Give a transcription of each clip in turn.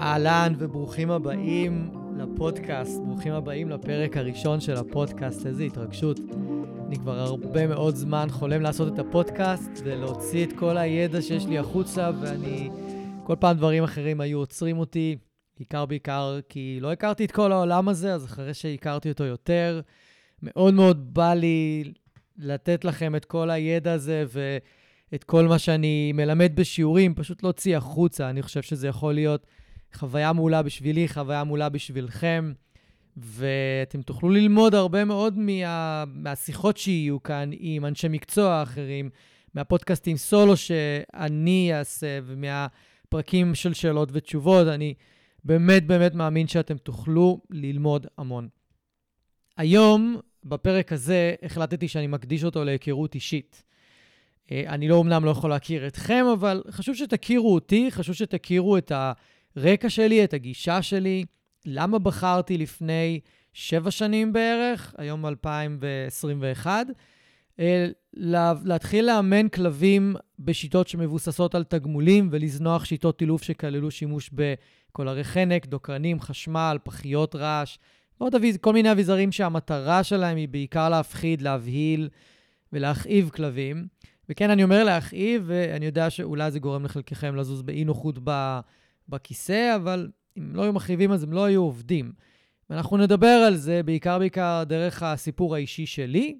אהלן וברוכים הבאים לפודקאסט, ברוכים הבאים לפרק הראשון של הפודקאסט, איזו התרגשות. אני כבר הרבה מאוד זמן חולם לעשות את הפודקאסט ולהוציא את כל הידע שיש לי החוצה, ואני, כל פעם דברים אחרים היו עוצרים אותי, בעיקר בעיקר כי לא הכרתי את כל העולם הזה, אז אחרי שהכרתי אותו יותר, מאוד מאוד בא לי לתת לכם את כל הידע הזה ואת כל מה שאני מלמד בשיעורים, פשוט להוציא החוצה. אני חושב שזה יכול להיות חוויה מעולה בשבילי, חוויה מעולה בשבילכם, ואתם תוכלו ללמוד הרבה מאוד מה, מהשיחות שיהיו כאן עם אנשי מקצוע אחרים, מהפודקאסטים סולו שאני אעשה ומהפרקים של שאלות ותשובות. אני באמת באמת מאמין שאתם תוכלו ללמוד המון. היום, בפרק הזה, החלטתי שאני מקדיש אותו להיכרות אישית. אה, אני לא אמנם לא יכול להכיר אתכם, אבל חשוב שתכירו אותי, חשוב שתכירו את הרקע שלי, את הגישה שלי, למה בחרתי לפני שבע שנים בערך, היום 2021, אה, להתחיל לאמן כלבים בשיטות שמבוססות על תגמולים ולזנוח שיטות אילוף שכללו שימוש בקולרי חנק, דוקרנים, חשמל, פחיות רעש, ועוד כל מיני אביזרים שהמטרה שלהם היא בעיקר להפחיד, להבהיל ולהכאיב כלבים. וכן, אני אומר להכאיב, ואני יודע שאולי זה גורם לחלקכם לזוז באי-נוחות בכיסא, אבל אם לא היו מכאיבים אז הם לא היו עובדים. ואנחנו נדבר על זה בעיקר בעיקר דרך הסיפור האישי שלי,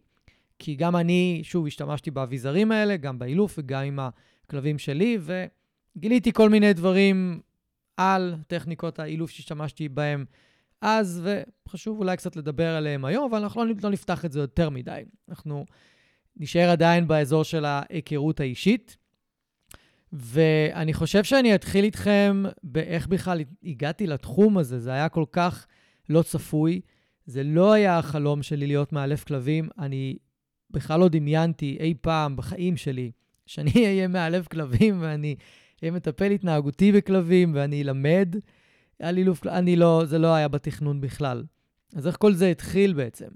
כי גם אני, שוב, השתמשתי באביזרים האלה, גם באילוף וגם עם הכלבים שלי, וגיליתי כל מיני דברים על טכניקות האילוף שהשתמשתי בהם אז, וחשוב אולי קצת לדבר עליהם היום, אבל אנחנו לא, לא נפתח את זה יותר מדי. אנחנו נשאר עדיין באזור של ההיכרות האישית. ואני חושב שאני אתחיל איתכם באיך בכלל הגעתי לתחום הזה. זה היה כל כך לא צפוי. זה לא היה החלום שלי להיות מאלף כלבים. אני בכלל לא דמיינתי אי פעם בחיים שלי שאני אהיה מאלף כלבים ואני אהיה מטפל התנהגותי בכלבים ואני אלמד על אילוף, אני לא, זה לא היה בתכנון בכלל. אז איך כל זה התחיל בעצם?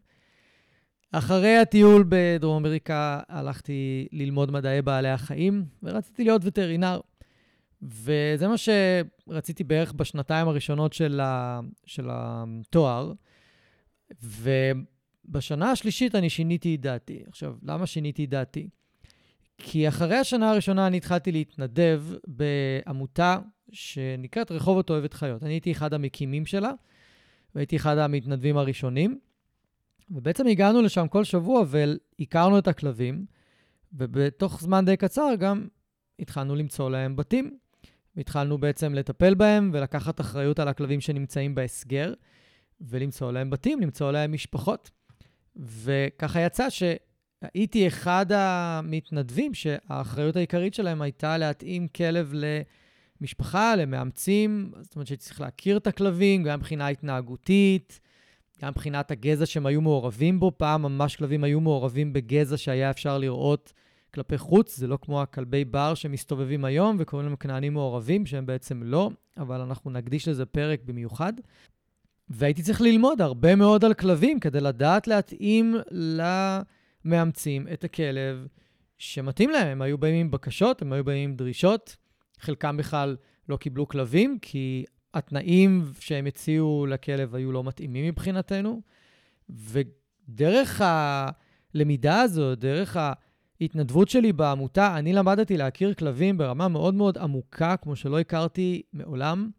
אחרי הטיול בדרום אמריקה הלכתי ללמוד מדעי בעלי החיים, ורציתי להיות וטרינר. וזה מה שרציתי בערך בשנתיים הראשונות של, ה, של התואר. ובשנה השלישית אני שיניתי את דעתי. עכשיו, למה שיניתי את דעתי? כי אחרי השנה הראשונה אני התחלתי להתנדב בעמותה שנקראת רחובות אוהבת חיות. אני הייתי אחד המקימים שלה, והייתי אחד המתנדבים הראשונים. ובעצם הגענו לשם כל שבוע והכרנו את הכלבים, ובתוך זמן די קצר גם התחלנו למצוא להם בתים. והתחלנו בעצם לטפל בהם ולקחת אחריות על הכלבים שנמצאים בהסגר, ולמצוא להם בתים, למצוא להם משפחות. וככה יצא שהייתי אחד המתנדבים שהאחריות העיקרית שלהם הייתה להתאים כלב למשפחה, למאמצים, זאת אומרת שהייתי צריך להכיר את הכלבים, גם מבחינה התנהגותית, גם מבחינת הגזע שהם היו מעורבים בו. פעם ממש כלבים היו מעורבים בגזע שהיה אפשר לראות כלפי חוץ, זה לא כמו הכלבי בר שמסתובבים היום וקוראים להם כנענים מעורבים, שהם בעצם לא, אבל אנחנו נקדיש לזה פרק במיוחד. והייתי צריך ללמוד הרבה מאוד על כלבים כדי לדעת להתאים למאמצים את הכלב שמתאים להם. הם היו באים עם בקשות, הם היו באים עם דרישות. חלקם בכלל לא קיבלו כלבים, כי התנאים שהם הציעו לכלב היו לא מתאימים מבחינתנו, ודרך הלמידה הזו, דרך ההתנדבות שלי בעמותה, אני למדתי להכיר כלבים ברמה מאוד מאוד עמוקה, כמו שלא הכרתי מעולם,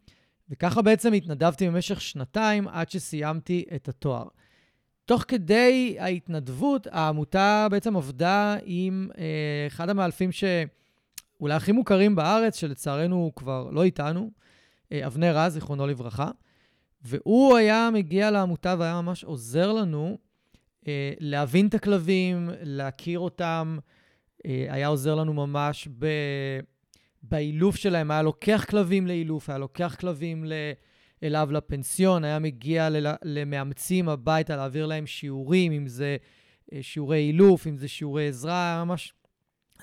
וככה בעצם התנדבתי במשך שנתיים עד שסיימתי את התואר. תוך כדי ההתנדבות, העמותה בעצם עבדה עם אה, אחד המאלפים שאולי הכי מוכרים בארץ, שלצערנו הוא כבר לא איתנו, אבנר רז, זיכרונו לברכה, והוא היה מגיע לעמותה והיה ממש עוזר לנו אה, להבין את הכלבים, להכיר אותם, אה, היה עוזר לנו ממש ב... באילוף שלהם, היה לוקח כלבים לאילוף, היה לוקח כלבים ל... אליו לפנסיון, היה מגיע ל... למאמצים הביתה להעביר להם שיעורים, אם זה אה, שיעורי אילוף, אם זה שיעורי עזרה, היה ממש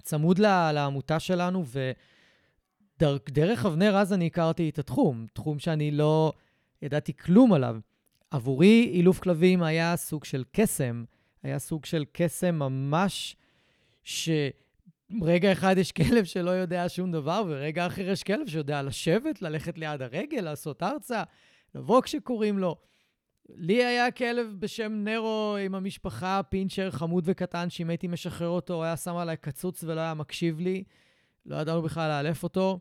צמוד לעמותה שלנו, ו... דר, דרך אבנר אז אני הכרתי את התחום, תחום שאני לא ידעתי כלום עליו. עבורי אילוף כלבים היה סוג של קסם, היה סוג של קסם ממש רגע אחד יש כלב שלא יודע שום דבר, ורגע אחר יש כלב שיודע לשבת, ללכת ליד הרגל, לעשות ארצה, לבוא כשקוראים לו. לי היה כלב בשם נרו עם המשפחה, פינצ'ר חמוד וקטן, שאם הייתי משחרר אותו, הוא היה שם עליי קצוץ ולא היה מקשיב לי. לא ידענו בכלל לאלף אותו,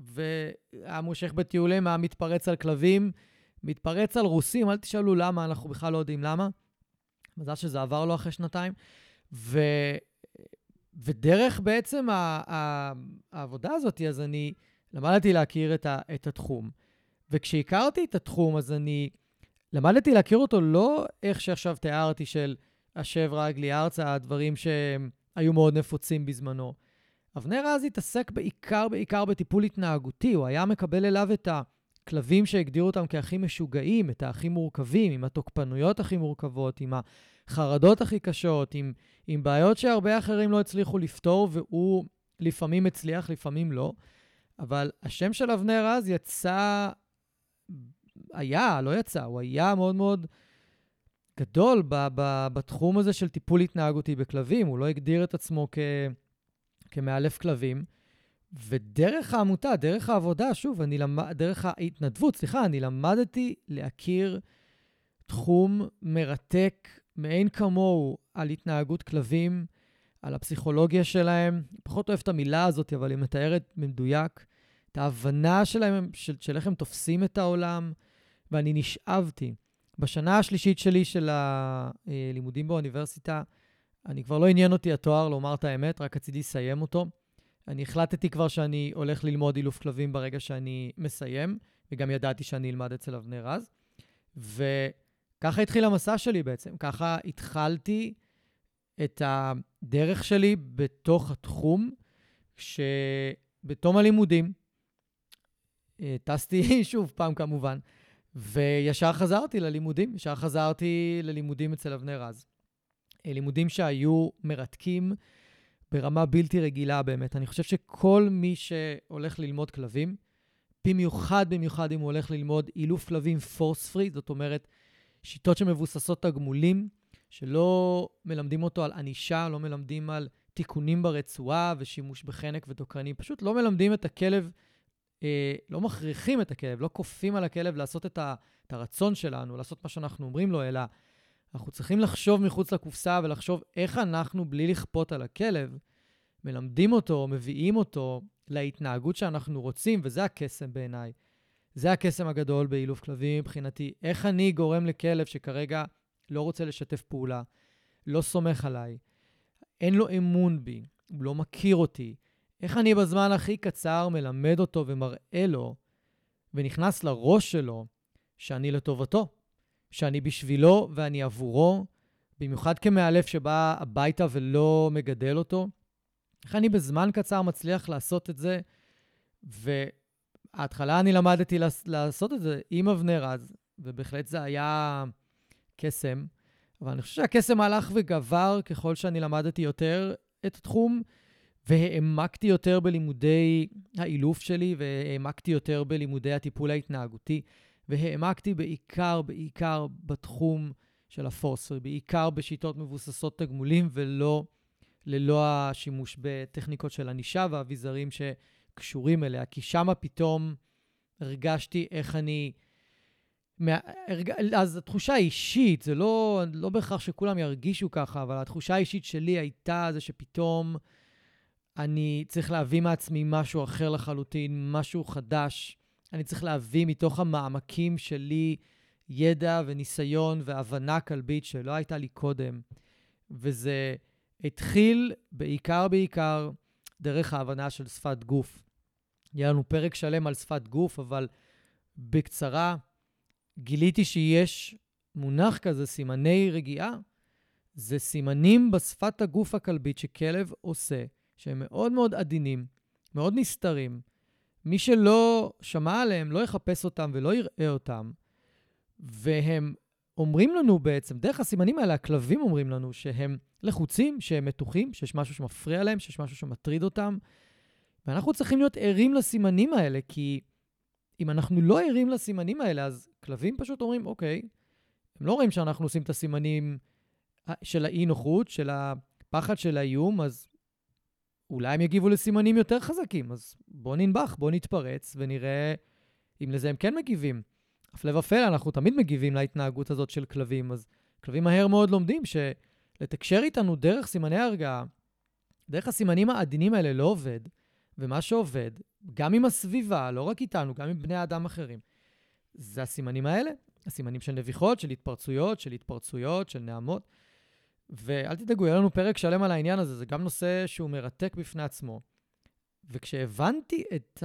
והיה מושך בטיולים, היה מתפרץ על כלבים, מתפרץ על רוסים, אל תשאלו למה, אנחנו בכלל לא יודעים למה. מזל שזה עבר לו אחרי שנתיים. ו... ודרך בעצם ה... ה... העבודה הזאת, אז אני למדתי להכיר את, ה... את התחום. וכשהכרתי את התחום, אז אני למדתי להכיר אותו לא איך שעכשיו תיארתי של השב רגלי ארצה, הדברים שהיו מאוד נפוצים בזמנו. אבנר אז התעסק בעיקר, בעיקר בטיפול התנהגותי. הוא היה מקבל אליו את הכלבים שהגדירו אותם כהכי משוגעים, את הכי מורכבים, עם התוקפנויות הכי מורכבות, עם החרדות הכי קשות, עם, עם בעיות שהרבה אחרים לא הצליחו לפתור, והוא לפעמים הצליח, לפעמים לא. אבל השם של אבנר אז יצא, היה, לא יצא, הוא היה מאוד מאוד גדול ב, ב, בתחום הזה של טיפול התנהגותי בכלבים. הוא לא הגדיר את עצמו כ... כמאלף כלבים, ודרך העמותה, דרך העבודה, שוב, אני למד, דרך ההתנדבות, סליחה, אני למדתי להכיר תחום מרתק מאין כמוהו על התנהגות כלבים, על הפסיכולוגיה שלהם. פחות אוהב את המילה הזאת, אבל היא מתארת במדויק את ההבנה שלהם, של, של איך הם תופסים את העולם, ואני נשאבתי. בשנה השלישית שלי של הלימודים באוניברסיטה, אני כבר לא עניין אותי התואר, לומר את האמת, רק רציתי לסיים אותו. אני החלטתי כבר שאני הולך ללמוד אילוף כלבים ברגע שאני מסיים, וגם ידעתי שאני אלמד אצל אבנר רז. וככה התחיל המסע שלי בעצם. ככה התחלתי את הדרך שלי בתוך התחום, שבתום הלימודים, אה, טסתי שוב פעם כמובן, וישר חזרתי ללימודים, ישר חזרתי ללימודים אצל אבנר רז. לימודים שהיו מרתקים ברמה בלתי רגילה באמת. אני חושב שכל מי שהולך ללמוד כלבים, במיוחד, במיוחד אם הוא הולך ללמוד אילוף כלבים פורס פרי, זאת אומרת, שיטות שמבוססות תגמולים, שלא מלמדים אותו על ענישה, לא מלמדים על תיקונים ברצועה ושימוש בחנק ודוקרנים, פשוט לא מלמדים את הכלב, אה, לא מכריחים את הכלב, לא כופים על הכלב לעשות את, ה, את הרצון שלנו, לעשות מה שאנחנו אומרים לו, אלא אנחנו צריכים לחשוב מחוץ לקופסה ולחשוב איך אנחנו, בלי לכפות על הכלב, מלמדים אותו, מביאים אותו להתנהגות שאנחנו רוצים, וזה הקסם בעיניי. זה הקסם הגדול באילוף כלבים מבחינתי. איך אני גורם לכלב שכרגע לא רוצה לשתף פעולה, לא סומך עליי, אין לו אמון בי, הוא לא מכיר אותי, איך אני בזמן הכי קצר מלמד אותו ומראה לו, ונכנס לראש שלו, שאני לטובתו, שאני בשבילו ואני עבורו, במיוחד כמאלף שבא הביתה ולא מגדל אותו. איך אני בזמן קצר מצליח לעשות את זה, וההתחלה אני למדתי לעשות את זה עם אבנר אז, ובהחלט זה היה קסם. אבל אני חושב שהקסם הלך וגבר ככל שאני למדתי יותר את התחום, והעמקתי יותר בלימודי האילוף שלי, והעמקתי יותר בלימודי הטיפול ההתנהגותי. והעמקתי בעיקר, בעיקר בתחום של הפוספר, בעיקר בשיטות מבוססות תגמולים ולא ללא השימוש בטכניקות של ענישה ואביזרים שקשורים אליה, כי שם פתאום הרגשתי איך אני... אז התחושה האישית, זה לא, לא בהכרח שכולם ירגישו ככה, אבל התחושה האישית שלי הייתה זה שפתאום אני צריך להביא מעצמי משהו אחר לחלוטין, משהו חדש, אני צריך להביא מתוך המעמקים שלי ידע וניסיון והבנה כלבית שלא הייתה לי קודם. וזה התחיל בעיקר, בעיקר דרך ההבנה של שפת גוף. יהיה לנו פרק שלם על שפת גוף, אבל בקצרה, גיליתי שיש מונח כזה, סימני רגיעה. זה סימנים בשפת הגוף הכלבית שכלב עושה, שהם מאוד מאוד עדינים, מאוד נסתרים, מי שלא שמע עליהם, לא יחפש אותם ולא יראה אותם. והם אומרים לנו בעצם, דרך הסימנים האלה, הכלבים אומרים לנו שהם לחוצים, שהם מתוחים, שיש משהו שמפריע להם, שיש משהו שמטריד אותם. ואנחנו צריכים להיות ערים לסימנים האלה, כי אם אנחנו לא ערים לסימנים האלה, אז כלבים פשוט אומרים, אוקיי, הם לא רואים שאנחנו עושים את הסימנים של האי-נוחות, של הפחד של האיום, אז אולי הם יגיבו לסימנים יותר חזקים, אז בואו ננבח, בואו נתפרץ ונראה אם לזה הם כן מגיבים. הפלא ופלא, אנחנו תמיד מגיבים להתנהגות הזאת של כלבים, אז כלבים מהר מאוד לומדים שלתקשר איתנו דרך סימני הרגעה, דרך הסימנים העדינים האלה לא עובד, ומה שעובד, גם עם הסביבה, לא רק איתנו, גם עם בני אדם אחרים, זה הסימנים האלה, הסימנים של נביחות, של התפרצויות, של התפרצויות, של נעמות. ואל תדאגו, יהיה לנו פרק שלם על העניין הזה, זה גם נושא שהוא מרתק בפני עצמו. וכשהבנתי את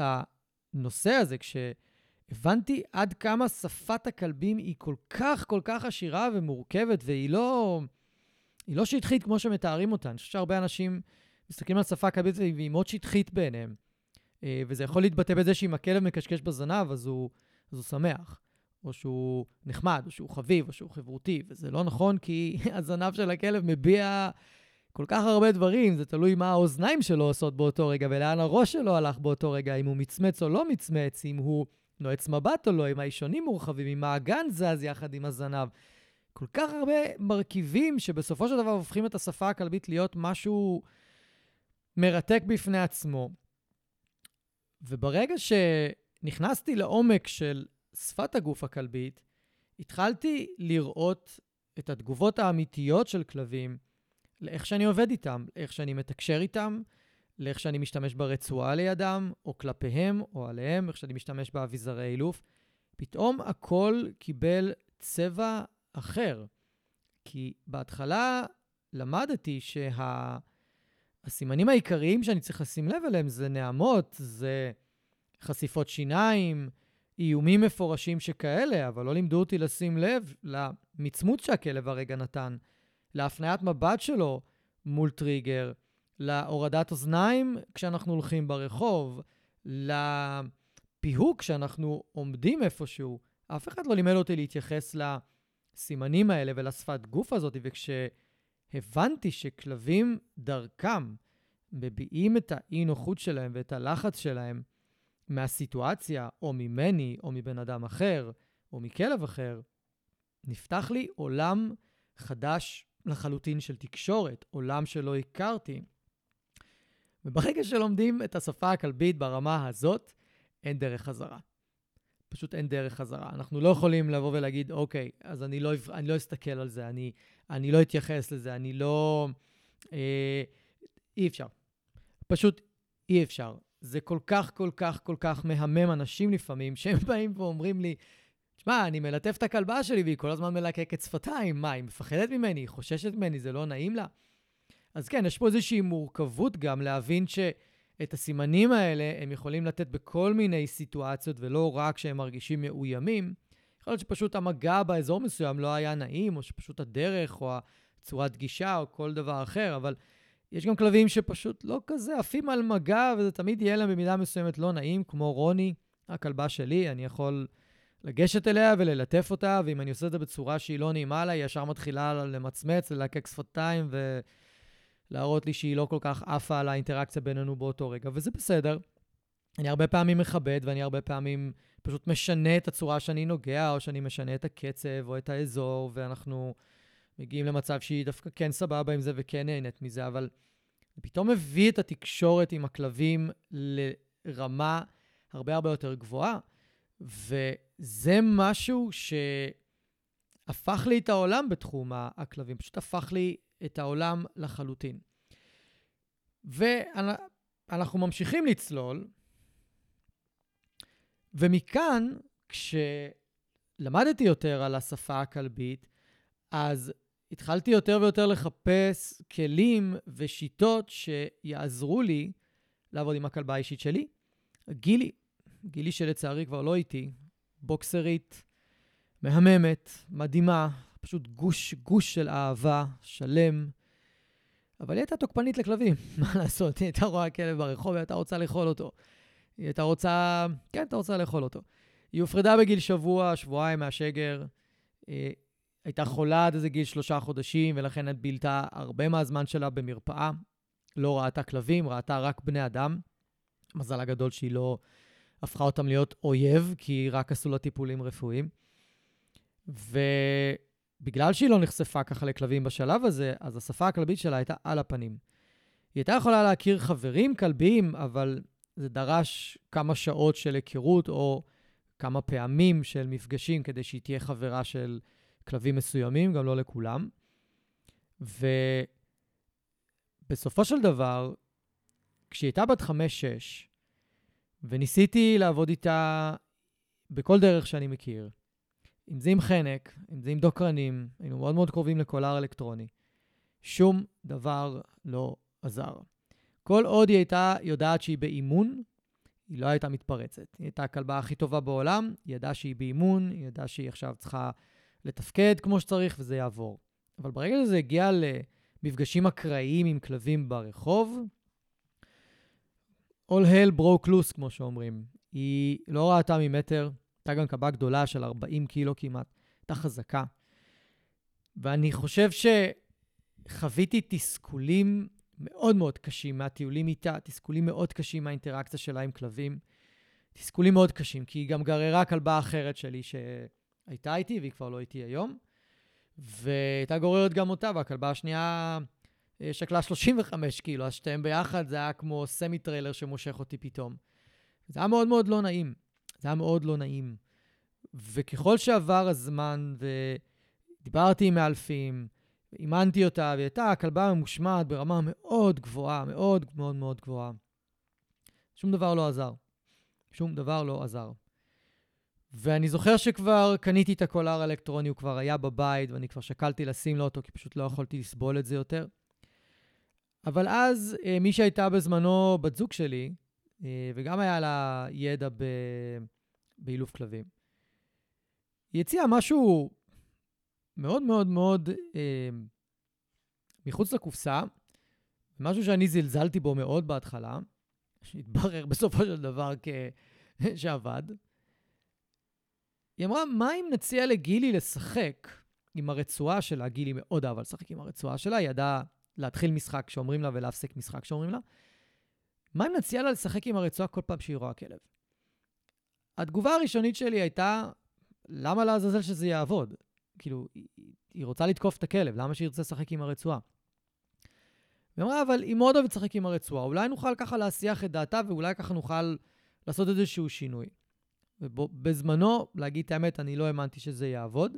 הנושא הזה, כשהבנתי עד כמה שפת הכלבים היא כל כך כל כך עשירה ומורכבת, והיא לא, היא לא שטחית כמו שמתארים אותה. אני חושב שהרבה אנשים מסתכלים על שפה כלבית והיא מאוד שטחית בעיניהם. אה, וזה יכול להתבטא בזה שאם הכלב מקשקש בזנב, אז הוא, אז הוא שמח. או שהוא נחמד, או שהוא חביב, או שהוא חברותי, וזה לא נכון כי הזנב של הכלב מביע כל כך הרבה דברים, זה תלוי מה האוזניים שלו עושות באותו רגע, ולאן הראש שלו הלך באותו רגע, אם הוא מצמץ או לא מצמץ, אם הוא נועץ מבט או לא, אם האישונים מורחבים, אם האגן זז יחד עם הזנב. כל כך הרבה מרכיבים שבסופו של דבר הופכים את השפה הכלבית להיות משהו מרתק בפני עצמו. וברגע שנכנסתי לעומק של שפת הגוף הכלבית, התחלתי לראות את התגובות האמיתיות של כלבים לאיך שאני עובד איתם, לאיך שאני מתקשר איתם, לאיך שאני משתמש ברצועה לידם, או כלפיהם, או עליהם, איך שאני משתמש באביזרי אילוף. פתאום הכל קיבל צבע אחר. כי בהתחלה למדתי שהסימנים שה... העיקריים שאני צריך לשים לב אליהם זה נעמות, זה חשיפות שיניים, איומים מפורשים שכאלה, אבל לא לימדו אותי לשים לב למצמוץ שהכלב הרגע נתן, להפניית מבט שלו מול טריגר, להורדת אוזניים כשאנחנו הולכים ברחוב, לפיהוק כשאנחנו עומדים איפשהו. אף אחד לא לימד אותי להתייחס לסימנים האלה ולשפת גוף הזאת, וכשהבנתי שכלבים דרכם מביעים את האי-נוחות שלהם ואת הלחץ שלהם, מהסיטואציה, או ממני, או מבן אדם אחר, או מכלב אחר, נפתח לי עולם חדש לחלוטין של תקשורת, עולם שלא הכרתי. וברגע שלומדים את השפה הכלבית ברמה הזאת, אין דרך חזרה. פשוט אין דרך חזרה. אנחנו לא יכולים לבוא ולהגיד, אוקיי, אז אני לא, אני לא אסתכל על זה, אני, אני לא אתייחס לזה, אני לא... אה, אי אפשר. פשוט אי אפשר. זה כל כך, כל כך, כל כך מהמם אנשים לפעמים, שהם באים ואומרים לי, תשמע, אני מלטף את הכלבה שלי והיא כל הזמן מלקקת שפתיים, מה, היא מפחדת ממני, היא חוששת ממני, זה לא נעים לה? אז כן, יש פה איזושהי מורכבות גם להבין שאת הסימנים האלה הם יכולים לתת בכל מיני סיטואציות, ולא רק כשהם מרגישים מאוימים. יכול להיות שפשוט המגע באזור מסוים לא היה נעים, או שפשוט הדרך, או הצורת גישה, או כל דבר אחר, אבל יש גם כלבים שפשוט לא כזה עפים על מגע, וזה תמיד יהיה להם במידה מסוימת לא נעים, כמו רוני, הכלבה שלי, אני יכול לגשת אליה וללטף אותה, ואם אני עושה את זה בצורה שהיא לא נעימה לה, היא ישר מתחילה למצמץ, ללקק שפתיים, ולהראות לי שהיא לא כל כך עפה על האינטראקציה בינינו באותו רגע, וזה בסדר. אני הרבה פעמים מכבד, ואני הרבה פעמים פשוט משנה את הצורה שאני נוגע, או שאני משנה את הקצב, או את האזור, ואנחנו... מגיעים למצב שהיא דווקא כן סבבה עם זה וכן נהנית מזה, אבל זה פתאום מביא את התקשורת עם הכלבים לרמה הרבה הרבה יותר גבוהה, וזה משהו שהפך לי את העולם בתחום הכלבים, פשוט הפך לי את העולם לחלוטין. ואנחנו ממשיכים לצלול, ומכאן, כשלמדתי יותר על השפה הכלבית, אז התחלתי יותר ויותר לחפש כלים ושיטות שיעזרו לי לעבוד עם הכלבה האישית שלי. גילי, גילי שלצערי כבר לא איתי, בוקסרית, מהממת, מדהימה, פשוט גוש, גוש של אהבה, שלם. אבל היא הייתה תוקפנית לכלבים, מה לעשות? היא הייתה רואה כלב ברחוב והייתה רוצה לאכול אותו. היא הייתה רוצה, כן, הייתה רוצה לאכול אותו. היא הופרדה בגיל שבוע, שבועיים מהשגר. הייתה חולה עד איזה גיל שלושה חודשים, ולכן את בילתה הרבה מהזמן שלה במרפאה. לא ראתה כלבים, ראתה רק בני אדם. מזל הגדול שהיא לא הפכה אותם להיות אויב, כי רק עשו לה טיפולים רפואיים. ובגלל שהיא לא נחשפה ככה לכלבים בשלב הזה, אז השפה הכלבית שלה הייתה על הפנים. היא הייתה יכולה להכיר חברים כלביים, אבל זה דרש כמה שעות של היכרות או כמה פעמים של מפגשים כדי שהיא תהיה חברה של כלבים מסוימים, גם לא לכולם. ובסופו של דבר, כשהיא הייתה בת חמש-שש, וניסיתי לעבוד איתה בכל דרך שאני מכיר, אם זה עם חנק, אם זה עם דוקרנים, היינו מאוד מאוד קרובים לקולר אלקטרוני, שום דבר לא עזר. כל עוד היא הייתה יודעת שהיא באימון, היא לא הייתה מתפרצת. היא הייתה הכלבה הכי טובה בעולם, היא ידעה שהיא באימון, היא ידעה שהיא עכשיו צריכה לתפקד כמו שצריך וזה יעבור. אבל ברגע שזה הגיע למפגשים אקראיים עם כלבים ברחוב, all hell broke loose, כמו שאומרים. היא לא ראתה ממטר, הייתה גם קבה גדולה של 40 קילו כמעט, הייתה חזקה. ואני חושב שחוויתי תסכולים מאוד מאוד קשים מהטיולים איתה, תסכולים מאוד קשים מהאינטראקציה שלה עם כלבים. תסכולים מאוד קשים, כי היא גם גררה כלבה אחרת שלי שהייתה איתי, והיא כבר לא איתי היום. והייתה גוררת גם אותה, והכלבה השנייה אה, שקלה 35 קילו, אז שתיהם ביחד זה היה כמו סמי טריילר שמושך אותי פתאום. זה היה מאוד מאוד לא נעים. זה היה מאוד לא נעים. וככל שעבר הזמן ודיברתי עם מאלפים, אימנתי אותה, והיא הייתה כלבה ממושמעת ברמה מאוד גבוהה, מאוד מאוד מאוד גבוהה. שום דבר לא עזר. שום דבר לא עזר. ואני זוכר שכבר קניתי את הקולר האלקטרוני, הוא כבר היה בבית, ואני כבר שקלתי לשים לו אותו, כי פשוט לא יכולתי לסבול את זה יותר. אבל אז אה, מי שהייתה בזמנו בת זוג שלי, אה, וגם היה לה ידע ב... באילוף כלבים, היא הציעה משהו מאוד מאוד מאוד אה, מחוץ לקופסה, משהו שאני זלזלתי בו מאוד בהתחלה, שהתברר בסופו של דבר כ... שעבד. היא אמרה, מה אם נציע לגילי לשחק עם הרצועה שלה? גילי מאוד אהבה לשחק עם הרצועה שלה, היא ידעה להתחיל משחק כשאומרים לה ולהפסיק משחק כשאומרים לה. מה אם נציע לה לשחק עם הרצועה כל פעם שהיא רואה כלב? התגובה הראשונית שלי הייתה, למה לעזאזל שזה יעבוד? כאילו, היא, היא רוצה לתקוף את הכלב, למה שהיא ירצה לשחק עם הרצועה? היא אמרה, אבל היא מאוד אוהבת לשחק עם הרצועה, אולי נוכל ככה להסיח את דעתה ואולי ככה נוכל לעשות איזשהו שינוי. ובזמנו, להגיד את האמת, אני לא האמנתי שזה יעבוד.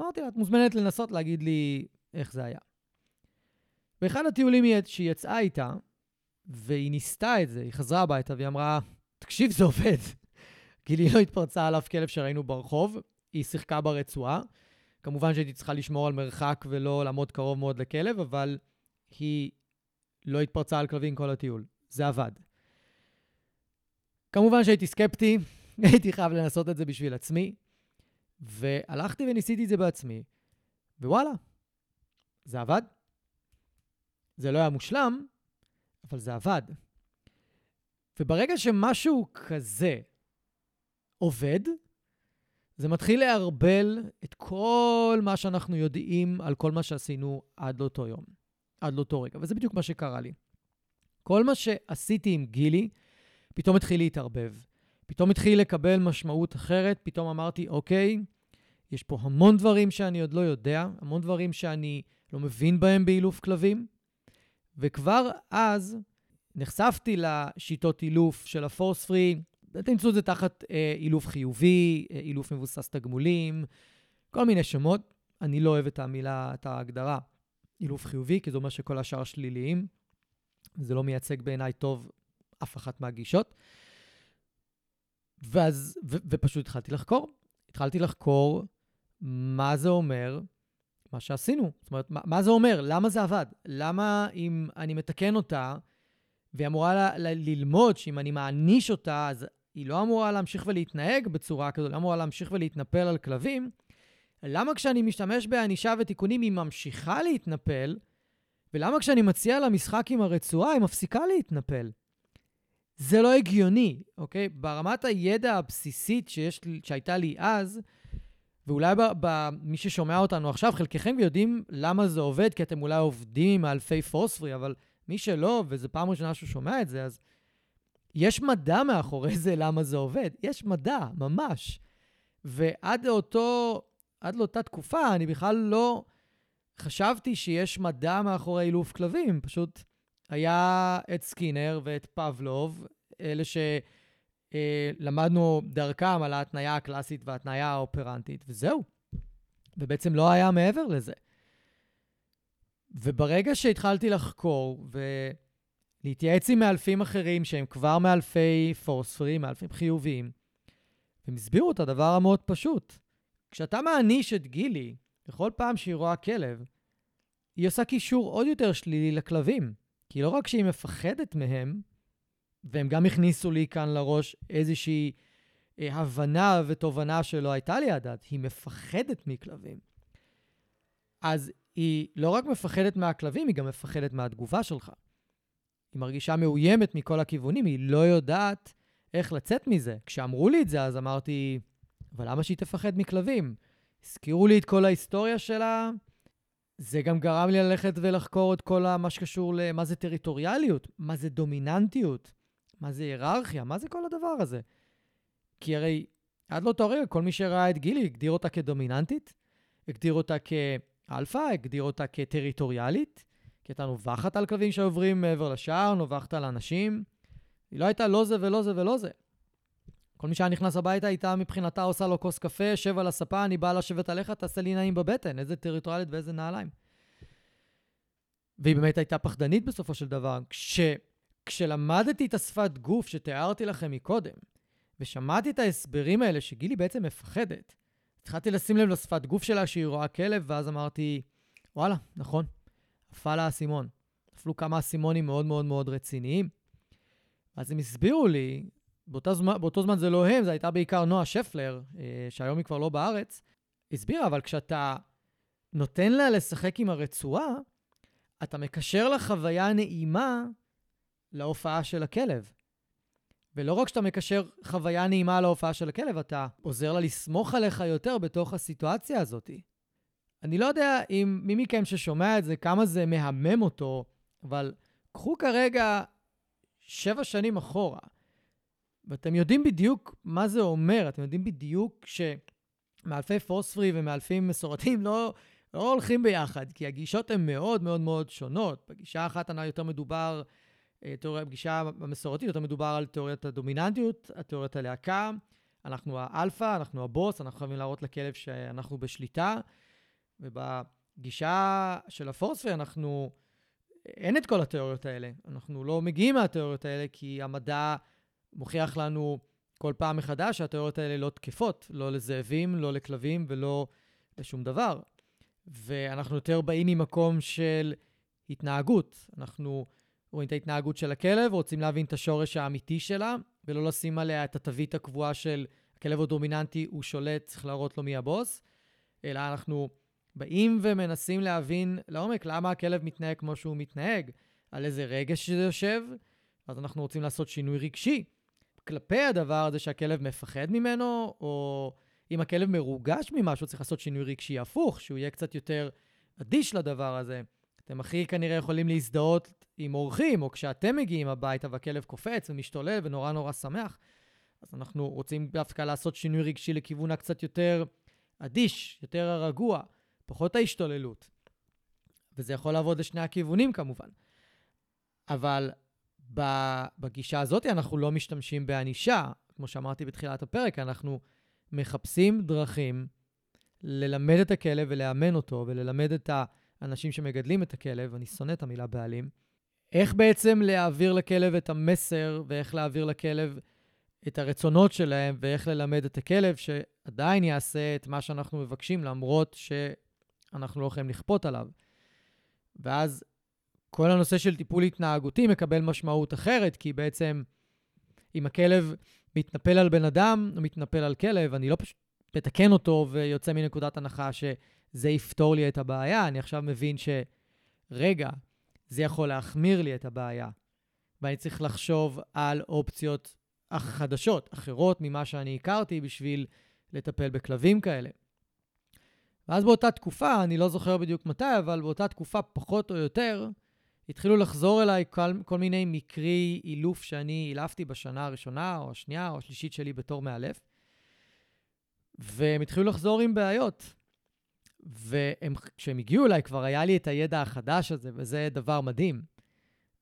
אמרתי לה, את מוזמנת לנסות להגיד לי איך זה היה. באחד הטיולים שהיא יצאה איתה, והיא ניסתה את זה, היא חזרה הביתה והיא אמרה, תקשיב, זה עובד. כאילו היא לא התפרצה על אף כלב שראינו ברחוב, היא שיחקה ברצועה. כמובן שהייתי צריכה לשמור על מרחק ולא לעמוד קרוב מאוד לכלב, אבל היא לא התפרצה על כלבים כל הטיול. זה עבד. כמובן שהייתי סקפטי, הייתי חייב לנסות את זה בשביל עצמי, והלכתי וניסיתי את זה בעצמי, ווואלה, זה עבד. זה לא היה מושלם, אבל זה עבד. וברגע שמשהו כזה עובד, זה מתחיל לערבל את כל מה שאנחנו יודעים על כל מה שעשינו עד לאותו יום, עד לאותו רגע. וזה בדיוק מה שקרה לי. כל מה שעשיתי עם גילי, פתאום התחיל להתערבב. פתאום התחיל לקבל משמעות אחרת, פתאום אמרתי, אוקיי, יש פה המון דברים שאני עוד לא יודע, המון דברים שאני לא מבין בהם באילוף כלבים, וכבר אז נחשפתי לשיטות אילוף של הפורס פרי, תמצאו את זה תחת אה, אילוף חיובי, אה, אילוף מבוסס תגמולים, כל מיני שמות. אני לא אוהב את המילה, את ההגדרה אילוף חיובי, כי זה אומר שכל השאר שליליים. זה לא מייצג בעיניי טוב אף אחת מהגישות. ואז, ו, ופשוט התחלתי לחקור. התחלתי לחקור מה זה אומר, מה שעשינו. זאת אומרת, מה, מה זה אומר? למה זה עבד? למה אם אני מתקן אותה, והיא אמורה ל, ל, ללמוד שאם אני מעניש אותה, אז היא לא אמורה להמשיך ולהתנהג בצורה כזו, לא אמורה להמשיך ולהתנפל על כלבים. למה כשאני משתמש בענישה ותיקונים היא ממשיכה להתנפל, ולמה כשאני מציע לה משחק עם הרצועה היא מפסיקה להתנפל? זה לא הגיוני, אוקיי? ברמת הידע הבסיסית שיש, שהייתה לי אז, ואולי ב, ב, מי ששומע אותנו עכשיו, חלקכם יודעים למה זה עובד, כי אתם אולי עובדים עם אלפי פוספרי, אבל מי שלא, וזו פעם ראשונה שהוא שומע את זה, אז יש מדע מאחורי זה למה זה עובד. יש מדע, ממש. ועד לאותו, עד לאותה תקופה, אני בכלל לא חשבתי שיש מדע מאחורי אילוף כלבים. פשוט היה את סקינר ואת פבלוב, אלה שלמדנו דרכם על ההתניה הקלאסית וההתניה האופרנטית, וזהו. ובעצם לא היה מעבר לזה. וברגע שהתחלתי לחקור ולהתייעץ עם מאלפים אחרים שהם כבר מאלפי פורספרי, מאלפים חיוביים, הם הסבירו את הדבר המאוד פשוט. כשאתה מעניש את גילי, בכל פעם שהיא רואה כלב, היא עושה קישור עוד יותר שלילי לכלבים. כי לא רק שהיא מפחדת מהם, והם גם הכניסו לי כאן לראש איזושהי אה, הבנה ותובנה שלא הייתה לי עד עד, היא מפחדת מכלבים. אז היא לא רק מפחדת מהכלבים, היא גם מפחדת מהתגובה שלך. היא מרגישה מאוימת מכל הכיוונים, היא לא יודעת איך לצאת מזה. כשאמרו לי את זה, אז אמרתי, אבל למה שהיא תפחד מכלבים? הזכירו לי את כל ההיסטוריה שלה, זה גם גרם לי ללכת ולחקור את כל מה שקשור למה זה טריטוריאליות, מה זה דומיננטיות, מה זה היררכיה, מה זה כל הדבר הזה. כי הרי עד לאותו רגע, כל מי שראה את גילי הגדיר אותה כדומיננטית, הגדיר אותה כאלפא, הגדיר אותה כטריטוריאלית, כי הייתה נובחת על כלבים שעוברים מעבר לשער, נובחת על אנשים. היא לא הייתה לא זה ולא זה ולא זה. כל מי שהיה נכנס הביתה הייתה מבחינתה עושה לו כוס קפה, יושב על הספה, אני באה לשבת עליך, תעשה לי נעים בבטן, איזה טריטוריאלית ואיזה נעליים. והיא באמת הייתה פחדנית בסופו של דבר. כש, כשלמדתי את השפת גוף שתיארתי לכם מקודם, ושמעתי את ההסברים האלה שגילי בעצם מפחדת, התחלתי לשים לב לשפת גוף שלה שהיא רואה כלב, ואז אמרתי, וואלה, נכון, נפל לה האסימון. נפלו כמה אסימונים מאוד מאוד מאוד רציניים. אז הם הסבירו לי באותו זמן, באותו זמן זה לא הם, זה הייתה בעיקר נועה שפלר, אה, שהיום היא כבר לא בארץ, הסבירה, אבל כשאתה נותן לה לשחק עם הרצועה, אתה מקשר לה חוויה נעימה להופעה של הכלב. ולא רק שאתה מקשר חוויה נעימה להופעה של הכלב, אתה עוזר לה לסמוך עליך יותר בתוך הסיטואציה הזאת. אני לא יודע אם מי מכם ששומע את זה, כמה זה מהמם אותו, אבל קחו כרגע שבע שנים אחורה. ואתם יודעים בדיוק מה זה אומר, אתם יודעים בדיוק שמאלפי פוספרי ומאלפים מסורתיים לא, לא הולכים ביחד, כי הגישות הן מאוד מאוד מאוד שונות. בגישה אחת יותר מדובר, אה, תיאוריה, בגישה המסורתית יותר מדובר על תיאוריית הדומיננטיות, התיאוריית הלהקה. אנחנו האלפא, אנחנו הבוס, אנחנו חייבים להראות לכלב שאנחנו בשליטה. ובגישה של הפורספרי אנחנו, אין את כל התיאוריות האלה. אנחנו לא מגיעים מהתיאוריות האלה כי המדע מוכיח לנו כל פעם מחדש שהתיאוריות האלה לא תקפות, לא לזאבים, לא לכלבים ולא לשום דבר. ואנחנו יותר באים ממקום של התנהגות. אנחנו רואים את ההתנהגות של הכלב, רוצים להבין את השורש האמיתי שלה, ולא לשים עליה את התווית הקבועה של הכלב הדומיננטי, הוא שולט, צריך להראות לו מי הבוס, אלא אנחנו באים ומנסים להבין לעומק למה הכלב מתנהג כמו שהוא מתנהג, על איזה רגש שזה יושב, אז אנחנו רוצים לעשות שינוי רגשי. כלפי הדבר הזה שהכלב מפחד ממנו, או אם הכלב מרוגש ממשהו, צריך לעשות שינוי רגשי הפוך, שהוא יהיה קצת יותר אדיש לדבר הזה. אתם הכי כנראה יכולים להזדהות עם אורחים, או כשאתם מגיעים הביתה והכלב קופץ ומשתולל ונורא נורא שמח. אז אנחנו רוצים דווקא לעשות שינוי רגשי לכיוון הקצת יותר אדיש, יותר הרגוע, פחות ההשתוללות. וזה יכול לעבוד לשני הכיוונים כמובן. אבל בגישה הזאת אנחנו לא משתמשים בענישה. כמו שאמרתי בתחילת הפרק, אנחנו מחפשים דרכים ללמד את הכלב ולאמן אותו, וללמד את האנשים שמגדלים את הכלב, אני שונא את המילה בעלים, איך בעצם להעביר לכלב את המסר, ואיך להעביר לכלב את הרצונות שלהם, ואיך ללמד את הכלב שעדיין יעשה את מה שאנחנו מבקשים, למרות שאנחנו לא יכולים לכפות עליו. ואז כל הנושא של טיפול התנהגותי מקבל משמעות אחרת, כי בעצם אם הכלב מתנפל על בן אדם, או מתנפל על כלב, אני לא פשוט מתקן אותו ויוצא מנקודת הנחה שזה יפתור לי את הבעיה, אני עכשיו מבין שרגע, זה יכול להחמיר לי את הבעיה, ואני צריך לחשוב על אופציות חדשות, אחרות ממה שאני הכרתי בשביל לטפל בכלבים כאלה. ואז באותה תקופה, אני לא זוכר בדיוק מתי, אבל באותה תקופה, פחות או יותר, התחילו לחזור אליי כל, כל מיני מקרי אילוף שאני אילפתי בשנה הראשונה, או השנייה, או השלישית שלי בתור מאלף, והם התחילו לחזור עם בעיות. וכשהם הגיעו אליי, כבר היה לי את הידע החדש הזה, וזה דבר מדהים.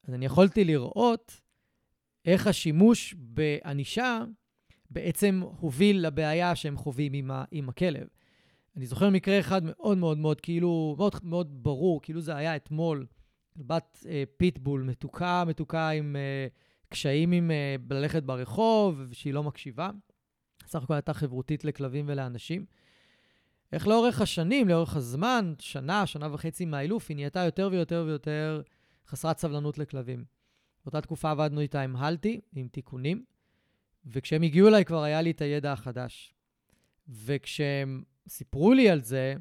אז אני יכולתי לראות איך השימוש בענישה בעצם הוביל לבעיה שהם חווים עם, ה, עם הכלב. אני זוכר מקרה אחד מאוד מאוד מאוד, כאילו, מאוד מאוד ברור, כאילו זה היה אתמול, בת אה, פיטבול מתוקה, מתוקה עם אה, קשיים עם אה, ללכת ברחוב, ושהיא לא מקשיבה. סך הכל הייתה חברותית לכלבים ולאנשים. איך לאורך השנים, לאורך הזמן, שנה, שנה וחצי מהאילוף, היא נהייתה יותר ויותר ויותר חסרת סבלנות לכלבים. באותה תקופה עבדנו איתה עם הלטי, עם תיקונים, וכשהם הגיעו אליי כבר היה לי את הידע החדש. וכשהם סיפרו לי על זה,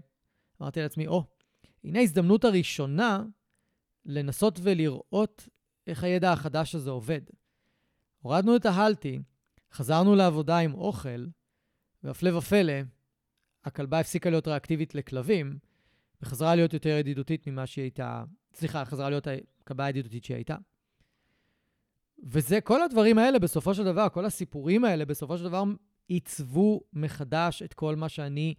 אמרתי לעצמי, או, oh, הנה ההזדמנות הראשונה לנסות ולראות איך הידע החדש הזה עובד. הורדנו את ההלטי, חזרנו לעבודה עם אוכל, והפלא ופלא, הכלבה הפסיקה להיות ריאקטיבית לכלבים, וחזרה להיות יותר ידידותית ממה שהיא הייתה, סליחה, חזרה להיות הכלבה הידידותית שהיא הייתה. וזה, כל הדברים האלה בסופו של דבר, כל הסיפורים האלה בסופו של דבר עיצבו מחדש את כל מה שאני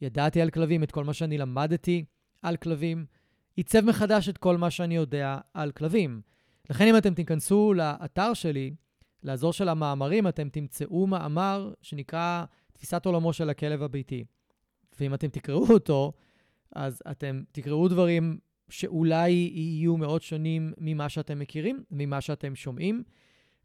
ידעתי על כלבים, את כל מה שאני למדתי על כלבים, עיצב מחדש את כל מה שאני יודע על כלבים. לכן אם אתם תיכנסו לאתר שלי, לאזור של המאמרים, אתם תמצאו מאמר שנקרא תפיסת עולמו של הכלב הביתי. ואם אתם תקראו אותו, אז אתם תקראו דברים שאולי יהיו מאוד שונים ממה שאתם מכירים, ממה שאתם שומעים.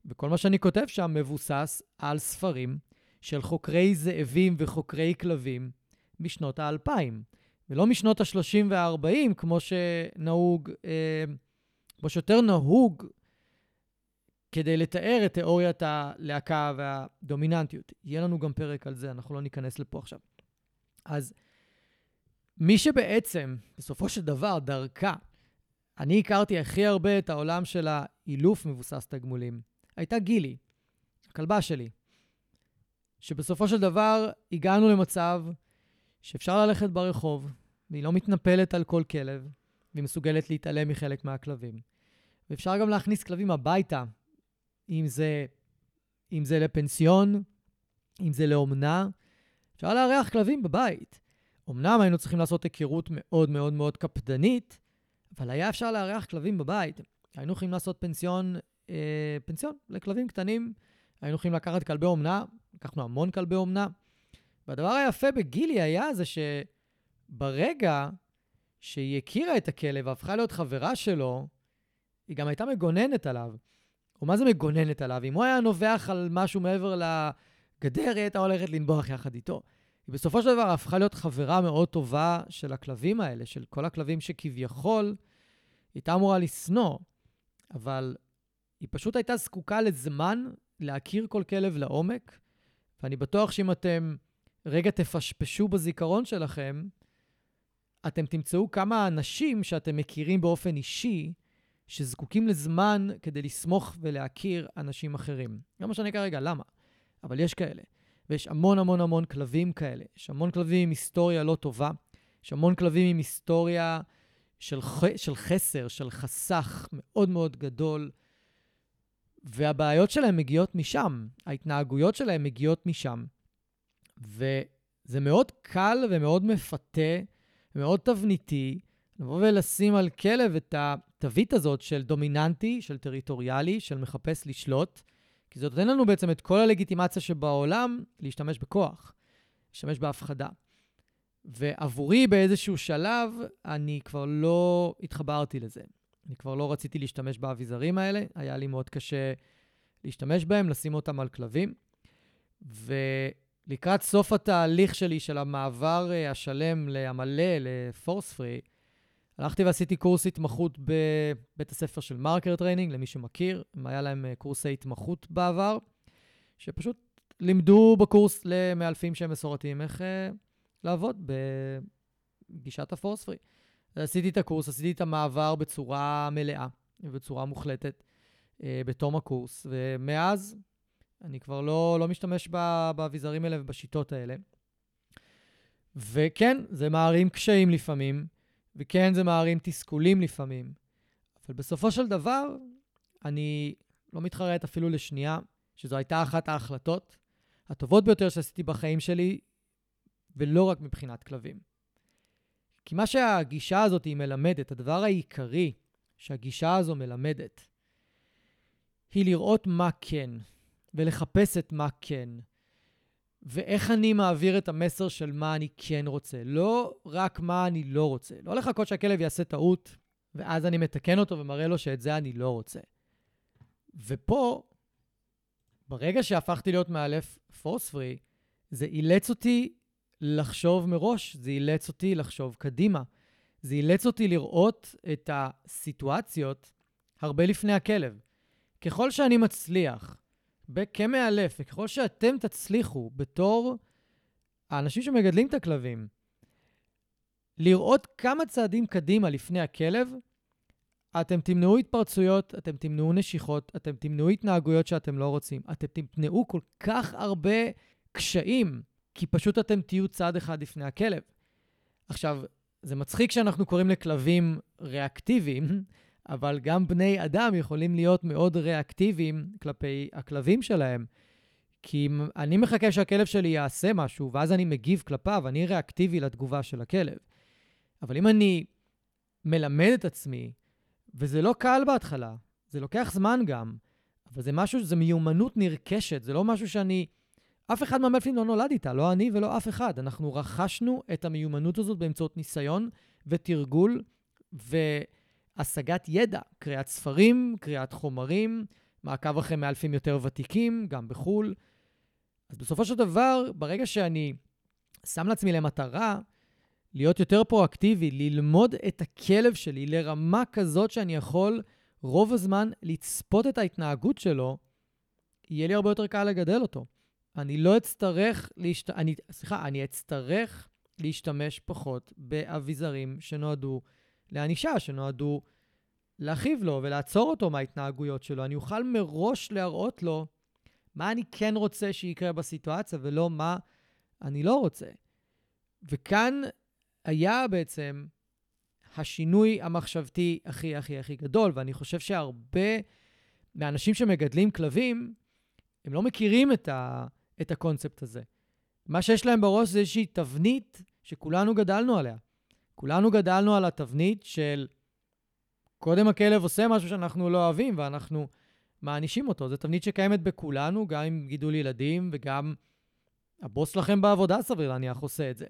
וכל מה שאני כותב שם מבוסס על ספרים של חוקרי זאבים וחוקרי כלבים משנות האלפיים, ולא משנות ה-30 וה-40, כמו שנהוג, אה, כמו שיותר נהוג כדי לתאר את תיאוריית הלהקה והדומיננטיות. יהיה לנו גם פרק על זה, אנחנו לא ניכנס לפה עכשיו. אז מי שבעצם, בסופו של דבר, דרכה, אני הכרתי הכי הרבה את העולם של האילוף מבוסס תגמולים, הייתה גילי, הכלבה שלי, שבסופו של דבר הגענו למצב שאפשר ללכת ברחוב, והיא לא מתנפלת על כל כלב, והיא מסוגלת להתעלם מחלק מהכלבים. ואפשר גם להכניס כלבים הביתה, אם זה, אם זה לפנסיון, אם זה לאומנה. אפשר לארח כלבים בבית. אמנם היינו צריכים לעשות היכרות מאוד מאוד מאוד קפדנית, אבל היה אפשר לארח כלבים בבית. היינו יכולים לעשות פנסיון, אה, פנסיון לכלבים קטנים, היינו יכולים לקחת כלבי אומנה, לקחנו המון כלבי אומנה. והדבר היפה בגילי היה זה שברגע שהיא הכירה את הכלב והפכה להיות חברה שלו, היא גם הייתה מגוננת עליו. או מה זה מגוננת עליו? אם הוא היה נובח על משהו מעבר לגדר, היא הייתה הולכת לנבוח יחד איתו. היא בסופו של דבר הפכה להיות חברה מאוד טובה של הכלבים האלה, של כל הכלבים שכביכול הייתה אמורה לשנוא, אבל היא פשוט הייתה זקוקה לזמן להכיר כל כלב לעומק, ואני בטוח שאם אתם רגע תפשפשו בזיכרון שלכם, אתם תמצאו כמה אנשים שאתם מכירים באופן אישי, שזקוקים לזמן כדי לסמוך ולהכיר אנשים אחרים. לא משנה כרגע למה, אבל יש כאלה. ויש המון המון המון כלבים כאלה. יש המון כלבים עם היסטוריה לא טובה. יש המון כלבים עם היסטוריה של, ח... של חסר, של חסך מאוד מאוד גדול. והבעיות שלהם מגיעות משם, ההתנהגויות שלהם מגיעות משם. וזה מאוד קל ומאוד מפתה, מאוד תבניתי, לבוא ולשים על כלב את התווית הזאת של דומיננטי, של טריטוריאלי, של מחפש לשלוט, כי זה נותן לנו בעצם את כל הלגיטימציה שבעולם להשתמש בכוח, להשתמש בהפחדה. ועבורי באיזשהו שלב, אני כבר לא התחברתי לזה. אני כבר לא רציתי להשתמש באביזרים האלה, היה לי מאוד קשה להשתמש בהם, לשים אותם על כלבים. ולקראת סוף התהליך שלי של המעבר אה, השלם, המלא, ל force free, הלכתי ועשיתי קורס התמחות בבית הספר של marker training, למי שמכיר. היה להם אה, קורסי התמחות בעבר, שפשוט לימדו בקורס למאלפים שהם מסורתיים איך אה, לעבוד בגישת הפורס פרי. עשיתי את הקורס, עשיתי את המעבר בצורה מלאה ובצורה מוחלטת uh, בתום הקורס, ומאז אני כבר לא, לא משתמש באביזרים האלה ובשיטות האלה. וכן, זה מערים קשיים לפעמים. וכן, זה מערים תסכולים לפעמים, אבל בסופו של דבר, אני לא מתחרט אפילו לשנייה שזו הייתה אחת ההחלטות הטובות ביותר שעשיתי בחיים שלי, ולא רק מבחינת כלבים. כי מה שהגישה הזאת היא מלמדת, הדבר העיקרי שהגישה הזו מלמדת, היא לראות מה כן, ולחפש את מה כן. ואיך אני מעביר את המסר של מה אני כן רוצה, לא רק מה אני לא רוצה. לא לחכות שהכלב יעשה טעות, ואז אני מתקן אותו ומראה לו שאת זה אני לא רוצה. ופה, ברגע שהפכתי להיות מאלף פורס פרי, זה אילץ אותי לחשוב מראש, זה אילץ אותי לחשוב קדימה. זה אילץ אותי לראות את הסיטואציות הרבה לפני הכלב. ככל שאני מצליח כמאלף, וככל שאתם תצליחו בתור האנשים שמגדלים את הכלבים, לראות כמה צעדים קדימה לפני הכלב, אתם תמנעו התפרצויות, אתם תמנעו נשיכות, אתם תמנעו התנהגויות שאתם לא רוצים. אתם תמנעו כל כך הרבה קשיים, כי פשוט אתם תהיו צעד אחד לפני הכלב. עכשיו, זה מצחיק שאנחנו קוראים לכלבים ריאקטיביים, אבל גם בני אדם יכולים להיות מאוד ריאקטיביים כלפי הכלבים שלהם. כי אם אני מחכה שהכלב שלי יעשה משהו, ואז אני מגיב כלפיו, אני ריאקטיבי לתגובה של הכלב. אבל אם אני מלמד את עצמי, וזה לא קל בהתחלה, זה לוקח זמן גם, אבל זה משהו, זה מיומנות נרכשת, זה לא משהו שאני... אף אחד מהמלפים לא נולד איתה, לא אני ולא אף אחד. אנחנו רכשנו את המיומנות הזאת באמצעות ניסיון ותרגול, ו... השגת ידע, קריאת ספרים, קריאת חומרים, מעקב אחרי מאלפים יותר ותיקים, גם בחו"ל. אז בסופו של דבר, ברגע שאני שם לעצמי למטרה להיות יותר פרואקטיבי, ללמוד את הכלב שלי לרמה כזאת שאני יכול רוב הזמן לצפות את ההתנהגות שלו, יהיה לי הרבה יותר קל לגדל אותו. אני לא אצטרך, להשת... אני, סליחה, אני אצטרך להשתמש פחות באביזרים שנועדו לענישה, שנועדו להכאיב לו ולעצור אותו מההתנהגויות שלו. אני אוכל מראש להראות לו מה אני כן רוצה שיקרה בסיטואציה ולא מה אני לא רוצה. וכאן היה בעצם השינוי המחשבתי הכי הכי הכי גדול, ואני חושב שהרבה מהאנשים שמגדלים כלבים, הם לא מכירים את, ה, את הקונספט הזה. מה שיש להם בראש זה איזושהי תבנית שכולנו גדלנו עליה. כולנו גדלנו על התבנית של קודם הכלב עושה משהו שאנחנו לא אוהבים ואנחנו מענישים אותו. זו תבנית שקיימת בכולנו, גם עם גידול ילדים וגם הבוס שלכם בעבודה, סביר להניח, עושה את זה.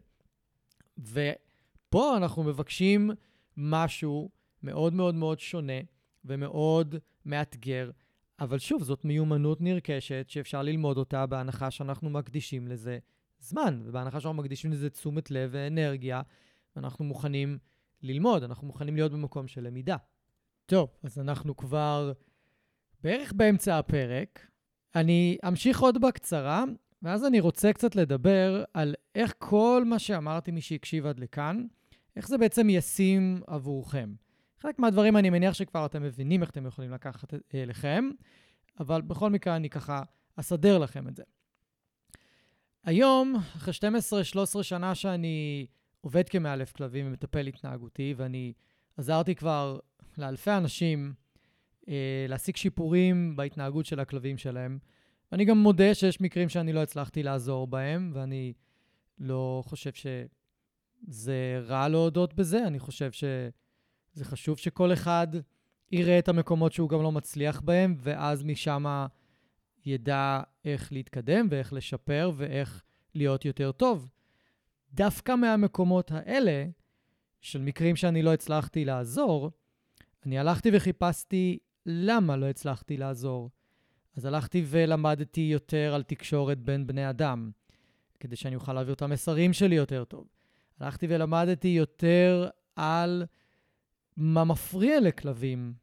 ופה אנחנו מבקשים משהו מאוד מאוד מאוד שונה ומאוד מאתגר, אבל שוב, זאת מיומנות נרכשת שאפשר ללמוד אותה בהנחה שאנחנו מקדישים לזה זמן, ובהנחה שאנחנו מקדישים לזה תשומת לב ואנרגיה, ואנחנו מוכנים ללמוד, אנחנו מוכנים להיות במקום של למידה. טוב, אז אנחנו כבר בערך באמצע הפרק. אני אמשיך עוד בקצרה, ואז אני רוצה קצת לדבר על איך כל מה שאמרתי, מי שהקשיב עד לכאן, איך זה בעצם ישים עבורכם. חלק מהדברים אני מניח שכבר אתם מבינים איך אתם יכולים לקחת אליכם, אבל בכל מקרה אני ככה אסדר לכם את זה. היום, אחרי 12-13 שנה שאני עובד כמאלף כלבים ומטפל התנהגותי, ואני עזרתי כבר לאלפי אנשים אה, להשיג שיפורים בהתנהגות של הכלבים שלהם. ואני גם מודה שיש מקרים שאני לא הצלחתי לעזור בהם, ואני לא חושב שזה רע להודות בזה, אני חושב שזה חשוב שכל אחד יראה את המקומות שהוא גם לא מצליח בהם, ואז משם ידע איך להתקדם ואיך לשפר ואיך להיות יותר טוב. דווקא מהמקומות האלה, של מקרים שאני לא הצלחתי לעזור, אני הלכתי וחיפשתי למה לא הצלחתי לעזור. אז הלכתי ולמדתי יותר על תקשורת בין בני אדם, כדי שאני אוכל להעביר את המסרים שלי יותר טוב. הלכתי ולמדתי יותר על מה מפריע לכלבים.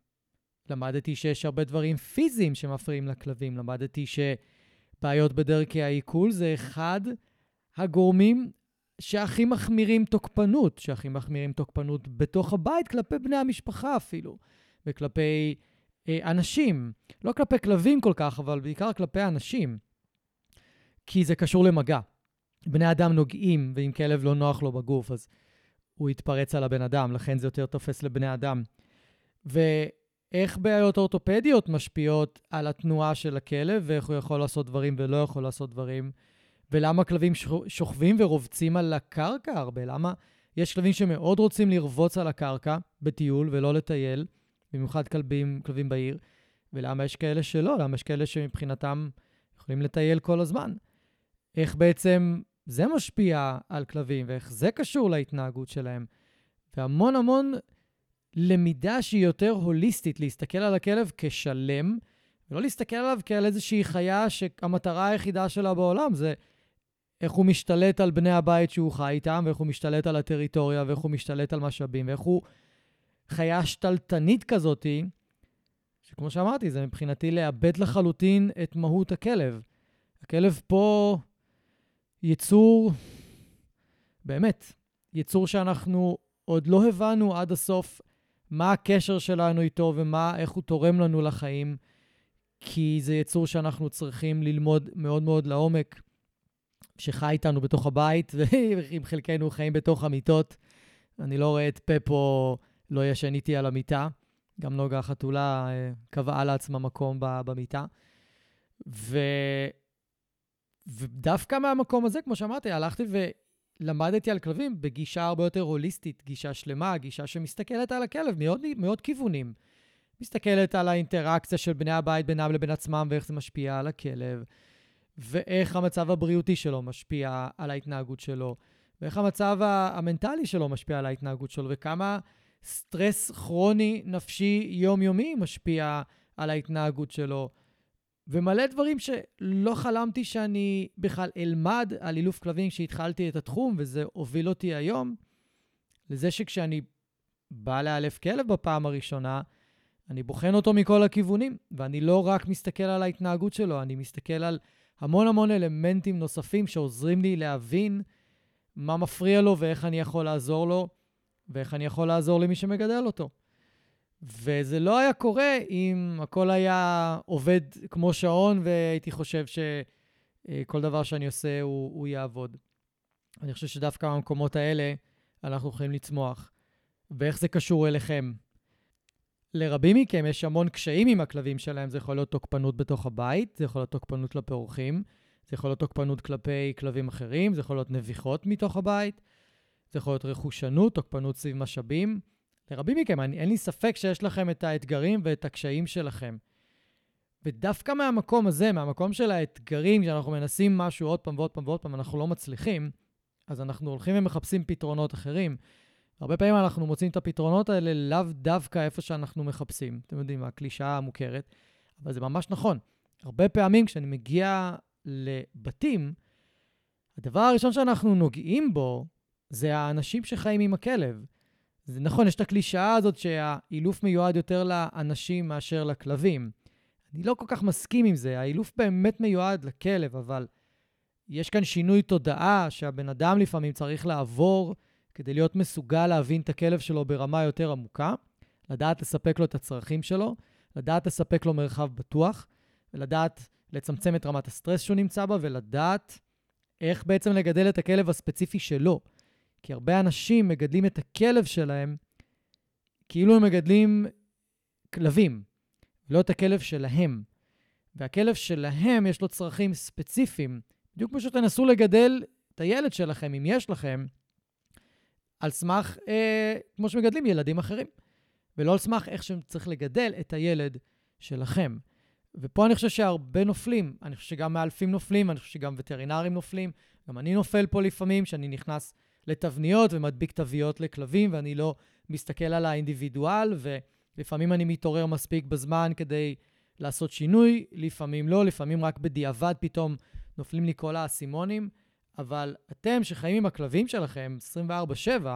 למדתי שיש הרבה דברים פיזיים שמפריעים לכלבים. למדתי שבעיות בדרכי העיכול זה אחד הגורמים שהכי מחמירים תוקפנות, שהכי מחמירים תוקפנות בתוך הבית כלפי בני המשפחה אפילו, וכלפי אה, אנשים. לא כלפי כלבים כל כך, אבל בעיקר כלפי אנשים. כי זה קשור למגע. בני אדם נוגעים, ואם כלב לא נוח לו בגוף, אז הוא יתפרץ על הבן אדם, לכן זה יותר תופס לבני אדם. ואיך בעיות אורתופדיות משפיעות על התנועה של הכלב, ואיך הוא יכול לעשות דברים ולא יכול לעשות דברים. ולמה כלבים שוכבים ורובצים על הקרקע הרבה? למה יש כלבים שמאוד רוצים לרבוץ על הקרקע בטיול ולא לטייל, במיוחד כלבים, כלבים בעיר, ולמה יש כאלה שלא, למה יש כאלה שמבחינתם יכולים לטייל כל הזמן. איך בעצם זה משפיע על כלבים, ואיך זה קשור להתנהגות שלהם. והמון המון למידה שהיא יותר הוליסטית, להסתכל על הכלב כשלם, ולא להסתכל עליו כעל איזושהי חיה שהמטרה היחידה שלה בעולם זה איך הוא משתלט על בני הבית שהוא חי איתם, ואיך הוא משתלט על הטריטוריה, ואיך הוא משתלט על משאבים, ואיך הוא חיה שתלטנית כזאתי, שכמו שאמרתי, זה מבחינתי לאבד לחלוטין את מהות הכלב. הכלב פה יצור, באמת, יצור שאנחנו עוד לא הבנו עד הסוף מה הקשר שלנו איתו ומה, איך הוא תורם לנו לחיים, כי זה יצור שאנחנו צריכים ללמוד מאוד מאוד לעומק, שחי איתנו בתוך הבית, ועם חלקנו חיים בתוך המיטות. אני לא רואה את פפו לא ישן איתי על המיטה. גם נוגה החתולה אה, קבעה לעצמה מקום במיטה. ו... ודווקא מהמקום הזה, כמו שאמרתי, הלכתי ולמדתי על כלבים בגישה הרבה יותר הוליסטית, גישה שלמה, גישה שמסתכלת על הכלב מאוד, מאוד כיוונים. מסתכלת על האינטראקציה של בני הבית בינם לבין עצמם ואיך זה משפיע על הכלב, ואיך המצב הבריאותי שלו משפיע על ההתנהגות שלו, ואיך המצב המנטלי שלו משפיע על ההתנהגות שלו, וכמה סטרס כרוני נפשי יומיומי משפיע על ההתנהגות שלו. ומלא דברים שלא חלמתי שאני בכלל אלמד על אילוף כלבים כשהתחלתי את התחום, וזה הוביל אותי היום לזה שכשאני בא לאלף כלב בפעם הראשונה, אני בוחן אותו מכל הכיוונים, ואני לא רק מסתכל על ההתנהגות שלו, אני מסתכל על המון המון אלמנטים נוספים שעוזרים לי להבין מה מפריע לו ואיך אני יכול לעזור לו, ואיך אני יכול לעזור למי שמגדל אותו. וזה לא היה קורה אם הכל היה עובד כמו שעון והייתי חושב שכל דבר שאני עושה הוא, הוא יעבוד. אני חושב שדווקא במקומות האלה אנחנו יכולים לצמוח. ואיך זה קשור אליכם? לרבים מכם יש המון קשיים עם הכלבים שלהם. זה יכול להיות תוקפנות בתוך הבית, זה יכול להיות תוקפנות כלפי אורחים, זה יכול להיות תוקפנות כלפי כלבים אחרים, זה יכול להיות נביחות מתוך הבית, זה יכול להיות רכושנות, תוקפנות סביב משאבים. לרבים מכם, אני, אין לי ספק שיש לכם את האתגרים ואת הקשיים שלכם. ודווקא מהמקום הזה, מהמקום של האתגרים, כשאנחנו מנסים משהו עוד פעם ועוד פעם ועוד פעם, אנחנו לא מצליחים, אז אנחנו הולכים ומחפשים פתרונות אחרים. הרבה פעמים אנחנו מוצאים את הפתרונות האלה לאו דווקא איפה שאנחנו מחפשים. אתם יודעים, הקלישאה המוכרת, אבל זה ממש נכון. הרבה פעמים כשאני מגיע לבתים, הדבר הראשון שאנחנו נוגעים בו זה האנשים שחיים עם הכלב. זה נכון, יש את הקלישאה הזאת שהאילוף מיועד יותר לאנשים מאשר לכלבים. אני לא כל כך מסכים עם זה, האילוף באמת מיועד לכלב, אבל יש כאן שינוי תודעה שהבן אדם לפעמים צריך לעבור כדי להיות מסוגל להבין את הכלב שלו ברמה יותר עמוקה, לדעת לספק לו את הצרכים שלו, לדעת לספק לו מרחב בטוח, ולדעת לצמצם את רמת הסטרס שהוא נמצא בה, ולדעת איך בעצם לגדל את הכלב הספציפי שלו. כי הרבה אנשים מגדלים את הכלב שלהם כאילו הם מגדלים כלבים, לא את הכלב שלהם. והכלב שלהם יש לו צרכים ספציפיים, בדיוק כמו שתנסו לגדל את הילד שלכם, אם יש לכם, על סמך, אה, כמו שמגדלים ילדים אחרים, ולא על סמך איך שצריך לגדל את הילד שלכם. ופה אני חושב שהרבה נופלים. אני חושב שגם מאלפים נופלים, אני חושב שגם וטרינרים נופלים. גם אני נופל פה לפעמים, שאני נכנס לתבניות ומדביק תוויות לכלבים, ואני לא מסתכל על האינדיבידואל, ולפעמים אני מתעורר מספיק בזמן כדי לעשות שינוי, לפעמים לא, לפעמים רק בדיעבד פתאום נופלים לי כל האסימונים. אבל אתם שחיים עם הכלבים שלכם 24/7,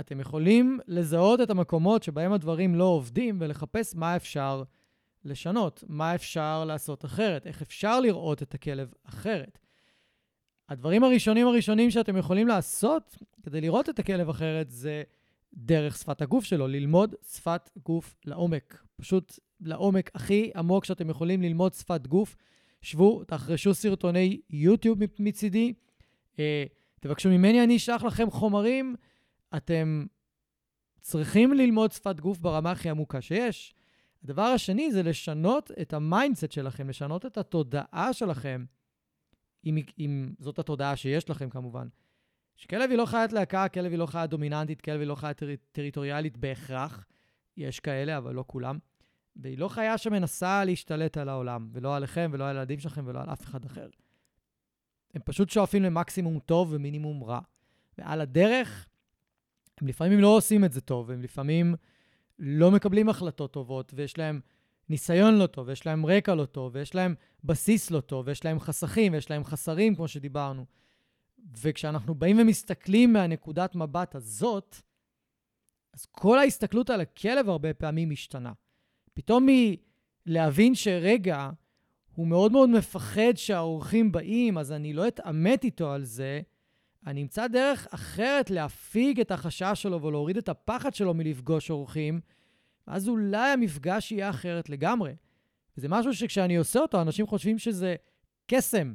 אתם יכולים לזהות את המקומות שבהם הדברים לא עובדים ולחפש מה אפשר לשנות, מה אפשר לעשות אחרת, איך אפשר לראות את הכלב אחרת. הדברים הראשונים הראשונים שאתם יכולים לעשות כדי לראות את הכלב אחרת זה דרך שפת הגוף שלו, ללמוד שפת גוף לעומק. פשוט לעומק הכי עמוק שאתם יכולים ללמוד שפת גוף. שבו, תחרשו סרטוני יוטיוב מצידי, אה, תבקשו ממני, אני אשלח לכם חומרים. אתם צריכים ללמוד שפת גוף ברמה הכי עמוקה שיש. הדבר השני זה לשנות את ה mindset שלכם, לשנות את התודעה שלכם, אם, אם זאת התודעה שיש לכם כמובן. שכלב היא לא חיית להקה, כלב היא לא חיה דומיננטית, כלב היא לא חיה טר, טריטוריאלית בהכרח. יש כאלה, אבל לא כולם. והיא לא חיה שמנסה להשתלט על העולם, ולא עליכם, ולא על הילדים שלכם, ולא על אף אחד אחר. הם פשוט שואפים למקסימום טוב ומינימום רע. ועל הדרך, הם לפעמים לא עושים את זה טוב, הם לפעמים לא מקבלים החלטות טובות, ויש להם ניסיון לא טוב, ויש להם רקע לא טוב, ויש להם בסיס לא טוב, ויש להם חסכים, ויש להם חסרים, כמו שדיברנו. וכשאנחנו באים ומסתכלים מהנקודת מבט הזאת, אז כל ההסתכלות על הכלב הרבה פעמים משתנה. פתאום מלהבין שרגע, הוא מאוד מאוד מפחד שהאורחים באים, אז אני לא אתעמת איתו על זה, אני אמצא דרך אחרת להפיג את החשש שלו ולהוריד את הפחד שלו מלפגוש אורחים, ואז אולי המפגש יהיה אחרת לגמרי. וזה משהו שכשאני עושה אותו, אנשים חושבים שזה קסם.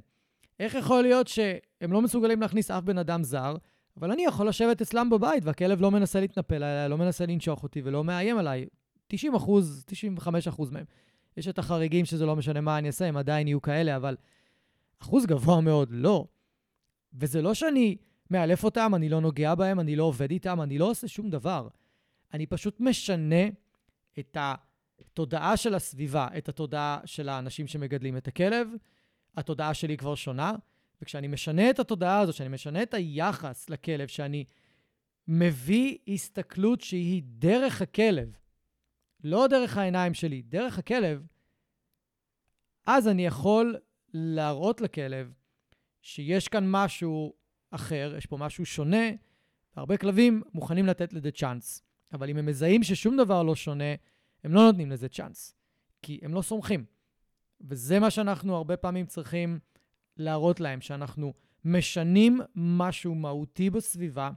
איך יכול להיות שהם לא מסוגלים להכניס אף בן אדם זר, אבל אני יכול לשבת אצלם בבית, והכלב לא מנסה להתנפל עליי, לא מנסה לנשוך אותי ולא מאיים עליי. 90 אחוז, 95 אחוז מהם. יש את החריגים שזה לא משנה מה אני אעשה, הם עדיין יהיו כאלה, אבל אחוז גבוה מאוד, לא. וזה לא שאני מאלף אותם, אני לא נוגע בהם, אני לא עובד איתם, אני לא עושה שום דבר. אני פשוט משנה את התודעה של הסביבה, את התודעה של האנשים שמגדלים את הכלב. התודעה שלי כבר שונה, וכשאני משנה את התודעה הזו, כשאני משנה את היחס לכלב, שאני מביא הסתכלות שהיא דרך הכלב, לא דרך העיניים שלי, דרך הכלב, אז אני יכול להראות לכלב שיש כאן משהו אחר, יש פה משהו שונה, והרבה כלבים מוכנים לתת לזה צ'אנס. אבל אם הם מזהים ששום דבר לא שונה, הם לא נותנים לזה צ'אנס, כי הם לא סומכים. וזה מה שאנחנו הרבה פעמים צריכים להראות להם, שאנחנו משנים משהו מהותי בסביבה,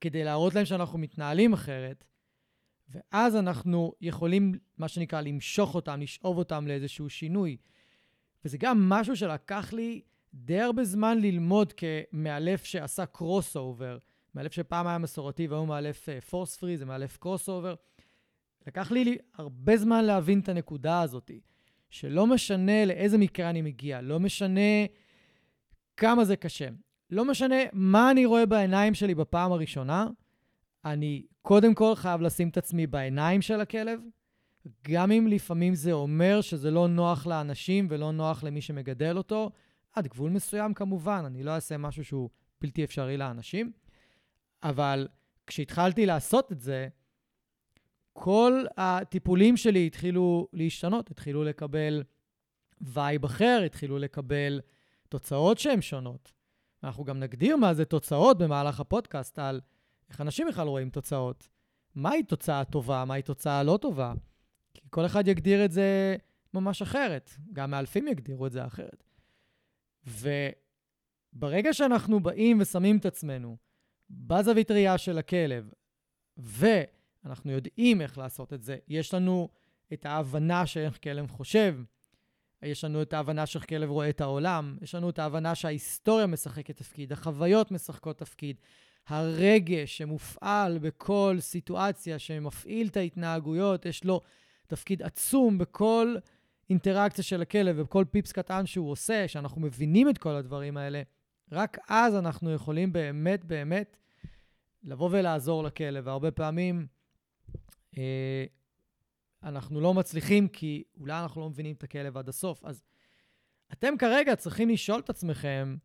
כדי להראות להם שאנחנו מתנהלים אחרת, ואז אנחנו יכולים, מה שנקרא, למשוך אותם, לשאוב אותם לאיזשהו שינוי. וזה גם משהו שלקח לי די הרבה זמן ללמוד כמאלף שעשה crossover. מאלף שפעם היה מסורתי והיום מאלף force free, זה מאלף crossover. לקח לי הרבה זמן להבין את הנקודה הזאת, שלא משנה לאיזה מקרה אני מגיע, לא משנה כמה זה קשה, לא משנה מה אני רואה בעיניים שלי בפעם הראשונה, אני קודם כל חייב לשים את עצמי בעיניים של הכלב, גם אם לפעמים זה אומר שזה לא נוח לאנשים ולא נוח למי שמגדל אותו, עד גבול מסוים כמובן, אני לא אעשה משהו שהוא בלתי אפשרי לאנשים, אבל כשהתחלתי לעשות את זה, כל הטיפולים שלי התחילו להשתנות, התחילו לקבל vibe אחר, התחילו לקבל תוצאות שהן שונות. אנחנו גם נגדיר מה זה תוצאות במהלך הפודקאסט על איך אנשים בכלל רואים תוצאות. מהי תוצאה טובה, מהי תוצאה לא טובה. כי כל אחד יגדיר את זה ממש אחרת. גם מאלפים יגדירו את זה אחרת. וברגע שאנחנו באים ושמים את עצמנו בזווית ראייה של הכלב, ואנחנו יודעים איך לעשות את זה, יש לנו את ההבנה של איך כלב חושב, יש לנו את ההבנה שאיך כלב רואה את העולם, יש לנו את ההבנה שההיסטוריה משחקת תפקיד, החוויות משחקות תפקיד, הרגש שמופעל בכל סיטואציה שמפעיל את ההתנהגויות, יש לו תפקיד עצום בכל אינטראקציה של הכלב ובכל פיפס קטן שהוא עושה, שאנחנו מבינים את כל הדברים האלה, רק אז אנחנו יכולים באמת באמת לבוא ולעזור לכלב. והרבה פעמים אה, אנחנו לא מצליחים כי אולי אנחנו לא מבינים את הכלב עד הסוף. אז אתם כרגע צריכים לשאול את עצמכם,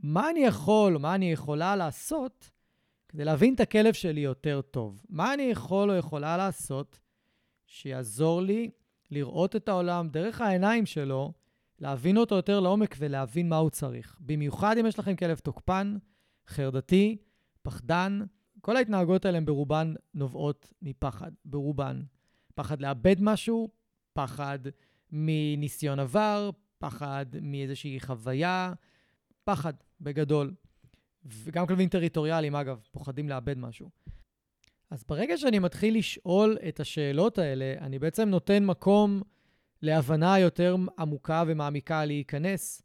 מה אני יכול או מה אני יכולה לעשות כדי להבין את הכלב שלי יותר טוב? מה אני יכול או יכולה לעשות שיעזור לי לראות את העולם דרך העיניים שלו, להבין אותו יותר לעומק ולהבין מה הוא צריך. במיוחד אם יש לכם כלב תוקפן, חרדתי, פחדן, כל ההתנהגות האלה הן ברובן נובעות מפחד, ברובן. פחד לאבד משהו, פחד מניסיון עבר, פחד מאיזושהי חוויה, פחד בגדול. וגם כלבים טריטוריאליים, אגב, פוחדים לאבד משהו. אז ברגע שאני מתחיל לשאול את השאלות האלה, אני בעצם נותן מקום להבנה יותר עמוקה ומעמיקה להיכנס,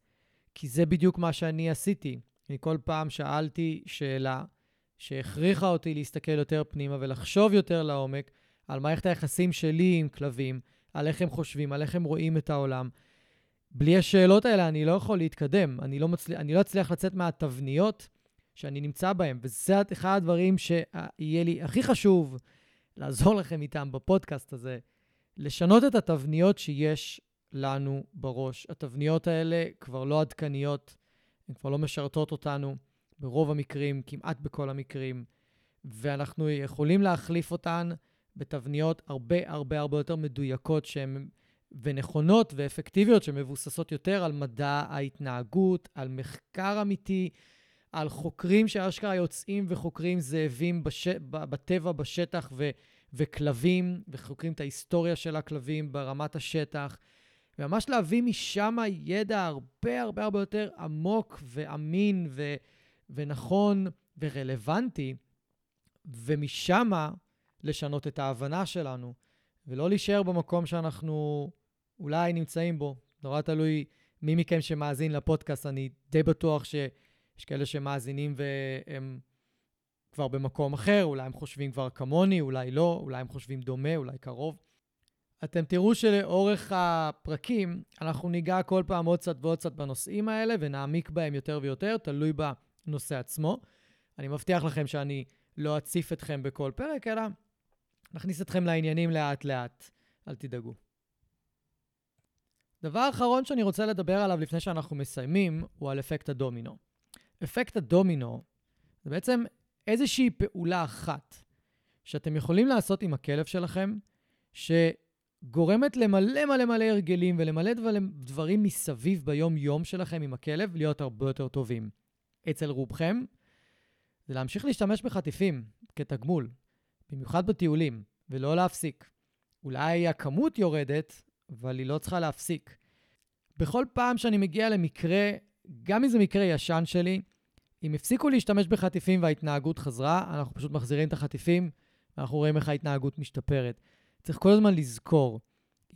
כי זה בדיוק מה שאני עשיתי. אני כל פעם שאלתי שאלה שהכריחה אותי להסתכל יותר פנימה ולחשוב יותר לעומק על מערכת היחסים שלי עם כלבים, על איך הם חושבים, על איך הם רואים את העולם. בלי השאלות האלה אני לא יכול להתקדם, אני לא, מצל... אני לא אצליח לצאת מהתבניות שאני נמצא בהן, וזה אחד הדברים שיהיה לי הכי חשוב לעזור לכם איתם בפודקאסט הזה, לשנות את התבניות שיש לנו בראש. התבניות האלה כבר לא עדכניות, הן כבר לא משרתות אותנו ברוב המקרים, כמעט בכל המקרים, ואנחנו יכולים להחליף אותן בתבניות הרבה הרבה הרבה יותר מדויקות שהן ונכונות ואפקטיביות שמבוססות יותר על מדע ההתנהגות, על מחקר אמיתי, על חוקרים שאשכרה יוצאים וחוקרים זאבים בש... בטבע, בשטח, ו... וכלבים, וחוקרים את ההיסטוריה של הכלבים ברמת השטח, וממש להביא משם ידע הרבה הרבה הרבה יותר עמוק ואמין ו... ונכון ורלוונטי, ומשם לשנות את ההבנה שלנו, ולא להישאר במקום שאנחנו אולי נמצאים בו. נורא תלוי מי מכם שמאזין לפודקאסט, אני די בטוח שיש כאלה שמאזינים והם כבר במקום אחר, אולי הם חושבים כבר כמוני, אולי לא, אולי הם חושבים דומה, אולי קרוב. אתם תראו שלאורך הפרקים אנחנו ניגע כל פעם עוד קצת ועוד קצת בנושאים האלה ונעמיק בהם יותר ויותר, תלוי בנושא עצמו. אני מבטיח לכם שאני לא אציף אתכם בכל פרק, אלא נכניס אתכם לעניינים לאט-לאט, אל תדאגו. דבר אחרון שאני רוצה לדבר עליו לפני שאנחנו מסיימים, הוא על אפקט הדומינו. אפקט הדומינו זה בעצם איזושהי פעולה אחת שאתם יכולים לעשות עם הכלב שלכם, שגורמת למלא מלא מלא הרגלים ולמלא דברים מסביב ביום-יום שלכם עם הכלב להיות הרבה יותר טובים. אצל רובכם, זה להמשיך להשתמש בחטיפים כתגמול, במיוחד בטיולים, ולא להפסיק. אולי הכמות יורדת, אבל היא לא צריכה להפסיק. בכל פעם שאני מגיע למקרה, גם אם זה מקרה ישן שלי, אם הפסיקו להשתמש בחטיפים וההתנהגות חזרה, אנחנו פשוט מחזירים את החטיפים, ואנחנו רואים איך ההתנהגות משתפרת. צריך כל הזמן לזכור,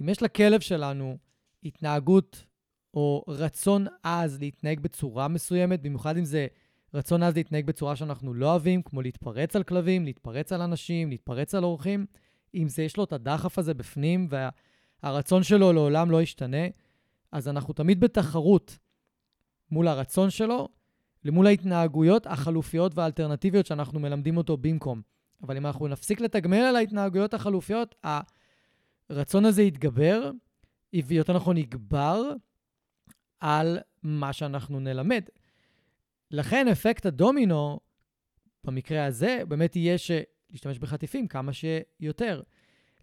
אם יש לכלב שלנו התנהגות או רצון עז להתנהג בצורה מסוימת, במיוחד אם זה רצון עז להתנהג בצורה שאנחנו לא אוהבים, כמו להתפרץ על כלבים, להתפרץ על אנשים, להתפרץ על אורחים, אם זה יש לו את הדחף הזה בפנים והרצון שלו לעולם לא ישתנה, אז אנחנו תמיד בתחרות מול הרצון שלו, למול ההתנהגויות החלופיות והאלטרנטיביות שאנחנו מלמדים אותו במקום. אבל אם אנחנו נפסיק לתגמל על ההתנהגויות החלופיות, הרצון הזה יתגבר, ויותר נכון יגבר, על מה שאנחנו נלמד. לכן אפקט הדומינו, במקרה הזה, באמת יהיה להשתמש בחטיפים כמה שיותר.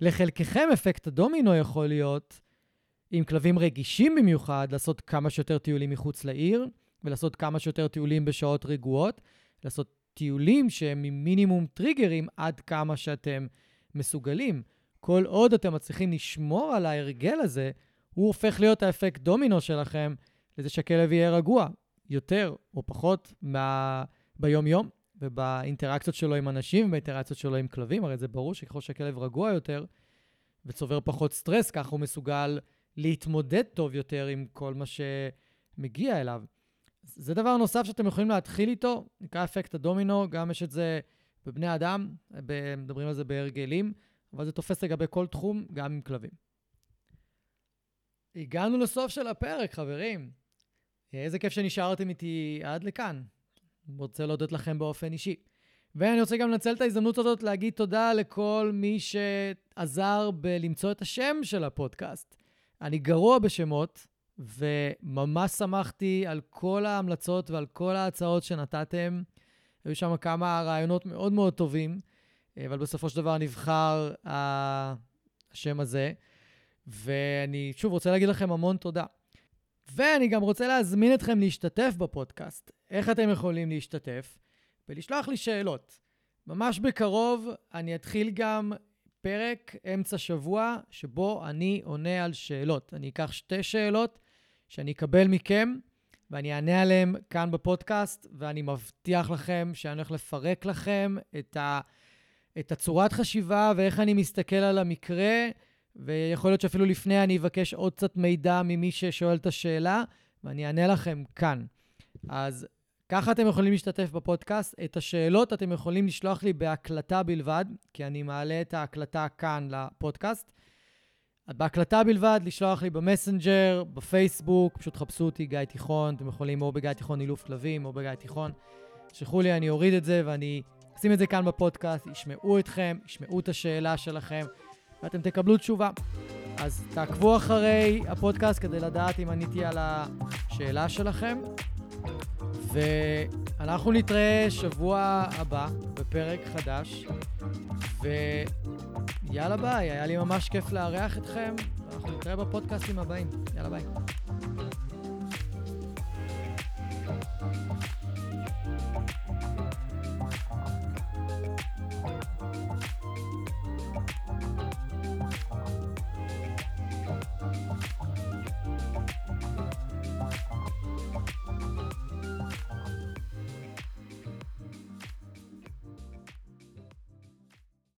לחלקכם אפקט הדומינו יכול להיות עם כלבים רגישים במיוחד, לעשות כמה שיותר טיולים מחוץ לעיר, ולעשות כמה שיותר טיולים בשעות רגועות, לעשות טיולים שהם עם מינימום טריגרים עד כמה שאתם מסוגלים. כל עוד אתם מצליחים לשמור על ההרגל הזה, הוא הופך להיות האפקט דומינו שלכם לזה שהכלב יהיה רגוע יותר או פחות מה... ביום-יום ובאינטראקציות שלו עם אנשים ובאינטראקציות שלו עם כלבים. הרי זה ברור שככל שהכלב רגוע יותר וצובר פחות סטרס, ככה הוא מסוגל להתמודד טוב יותר עם כל מה שמגיע אליו. זה דבר נוסף שאתם יכולים להתחיל איתו, נקרא אפקט הדומינו, גם יש את זה בבני אדם, מדברים על זה בהרגלים, אבל זה תופס לגבי כל תחום, גם עם כלבים. הגענו לסוף של הפרק, חברים. איזה כיף שנשארתם איתי עד לכאן. רוצה להודות לכם באופן אישי. ואני רוצה גם לנצל את ההזדמנות הזאת להגיד תודה לכל מי שעזר בלמצוא את השם של הפודקאסט. אני גרוע בשמות, וממש שמחתי על כל ההמלצות ועל כל ההצעות שנתתם. היו שם כמה רעיונות מאוד מאוד טובים, אבל בסופו של דבר נבחר השם הזה. ואני שוב רוצה להגיד לכם המון תודה. ואני גם רוצה להזמין אתכם להשתתף בפודקאסט. איך אתם יכולים להשתתף? ולשלוח לי שאלות. ממש בקרוב אני אתחיל גם פרק אמצע שבוע שבו אני עונה על שאלות. אני אקח שתי שאלות שאני אקבל מכם ואני אענה עליהן כאן בפודקאסט, ואני מבטיח לכם שאני הולך לפרק לכם את, ה, את הצורת חשיבה ואיך אני מסתכל על המקרה, ויכול להיות שאפילו לפני אני אבקש עוד קצת מידע ממי ששואל את השאלה, ואני אענה לכם כאן. אז ככה אתם יכולים להשתתף בפודקאסט. את השאלות אתם יכולים לשלוח לי בהקלטה בלבד, כי אני מעלה את ההקלטה כאן לפודקאסט. בהקלטה בלבד, לשלוח לי במסנג'ר, בפייסבוק, פשוט חפשו אותי גיא תיכון, אתם יכולים או בגיא תיכון אילוף כלבים או בגיא תיכון. תשלחו לי, אני אוריד את זה ואני אשים את זה כאן בפודקאסט, ישמעו אתכם, ישמעו את השאלה שלכם, ואתם תקבלו תשובה. אז תעקבו אחרי הפודקאסט כדי לדעת אם עניתי על השאלה שלכם. ואנחנו נתראה שבוע הבא בפרק חדש, ויאללה ביי, היה לי ממש כיף לארח אתכם, אנחנו נתראה בפודקאסטים הבאים, יאללה ביי.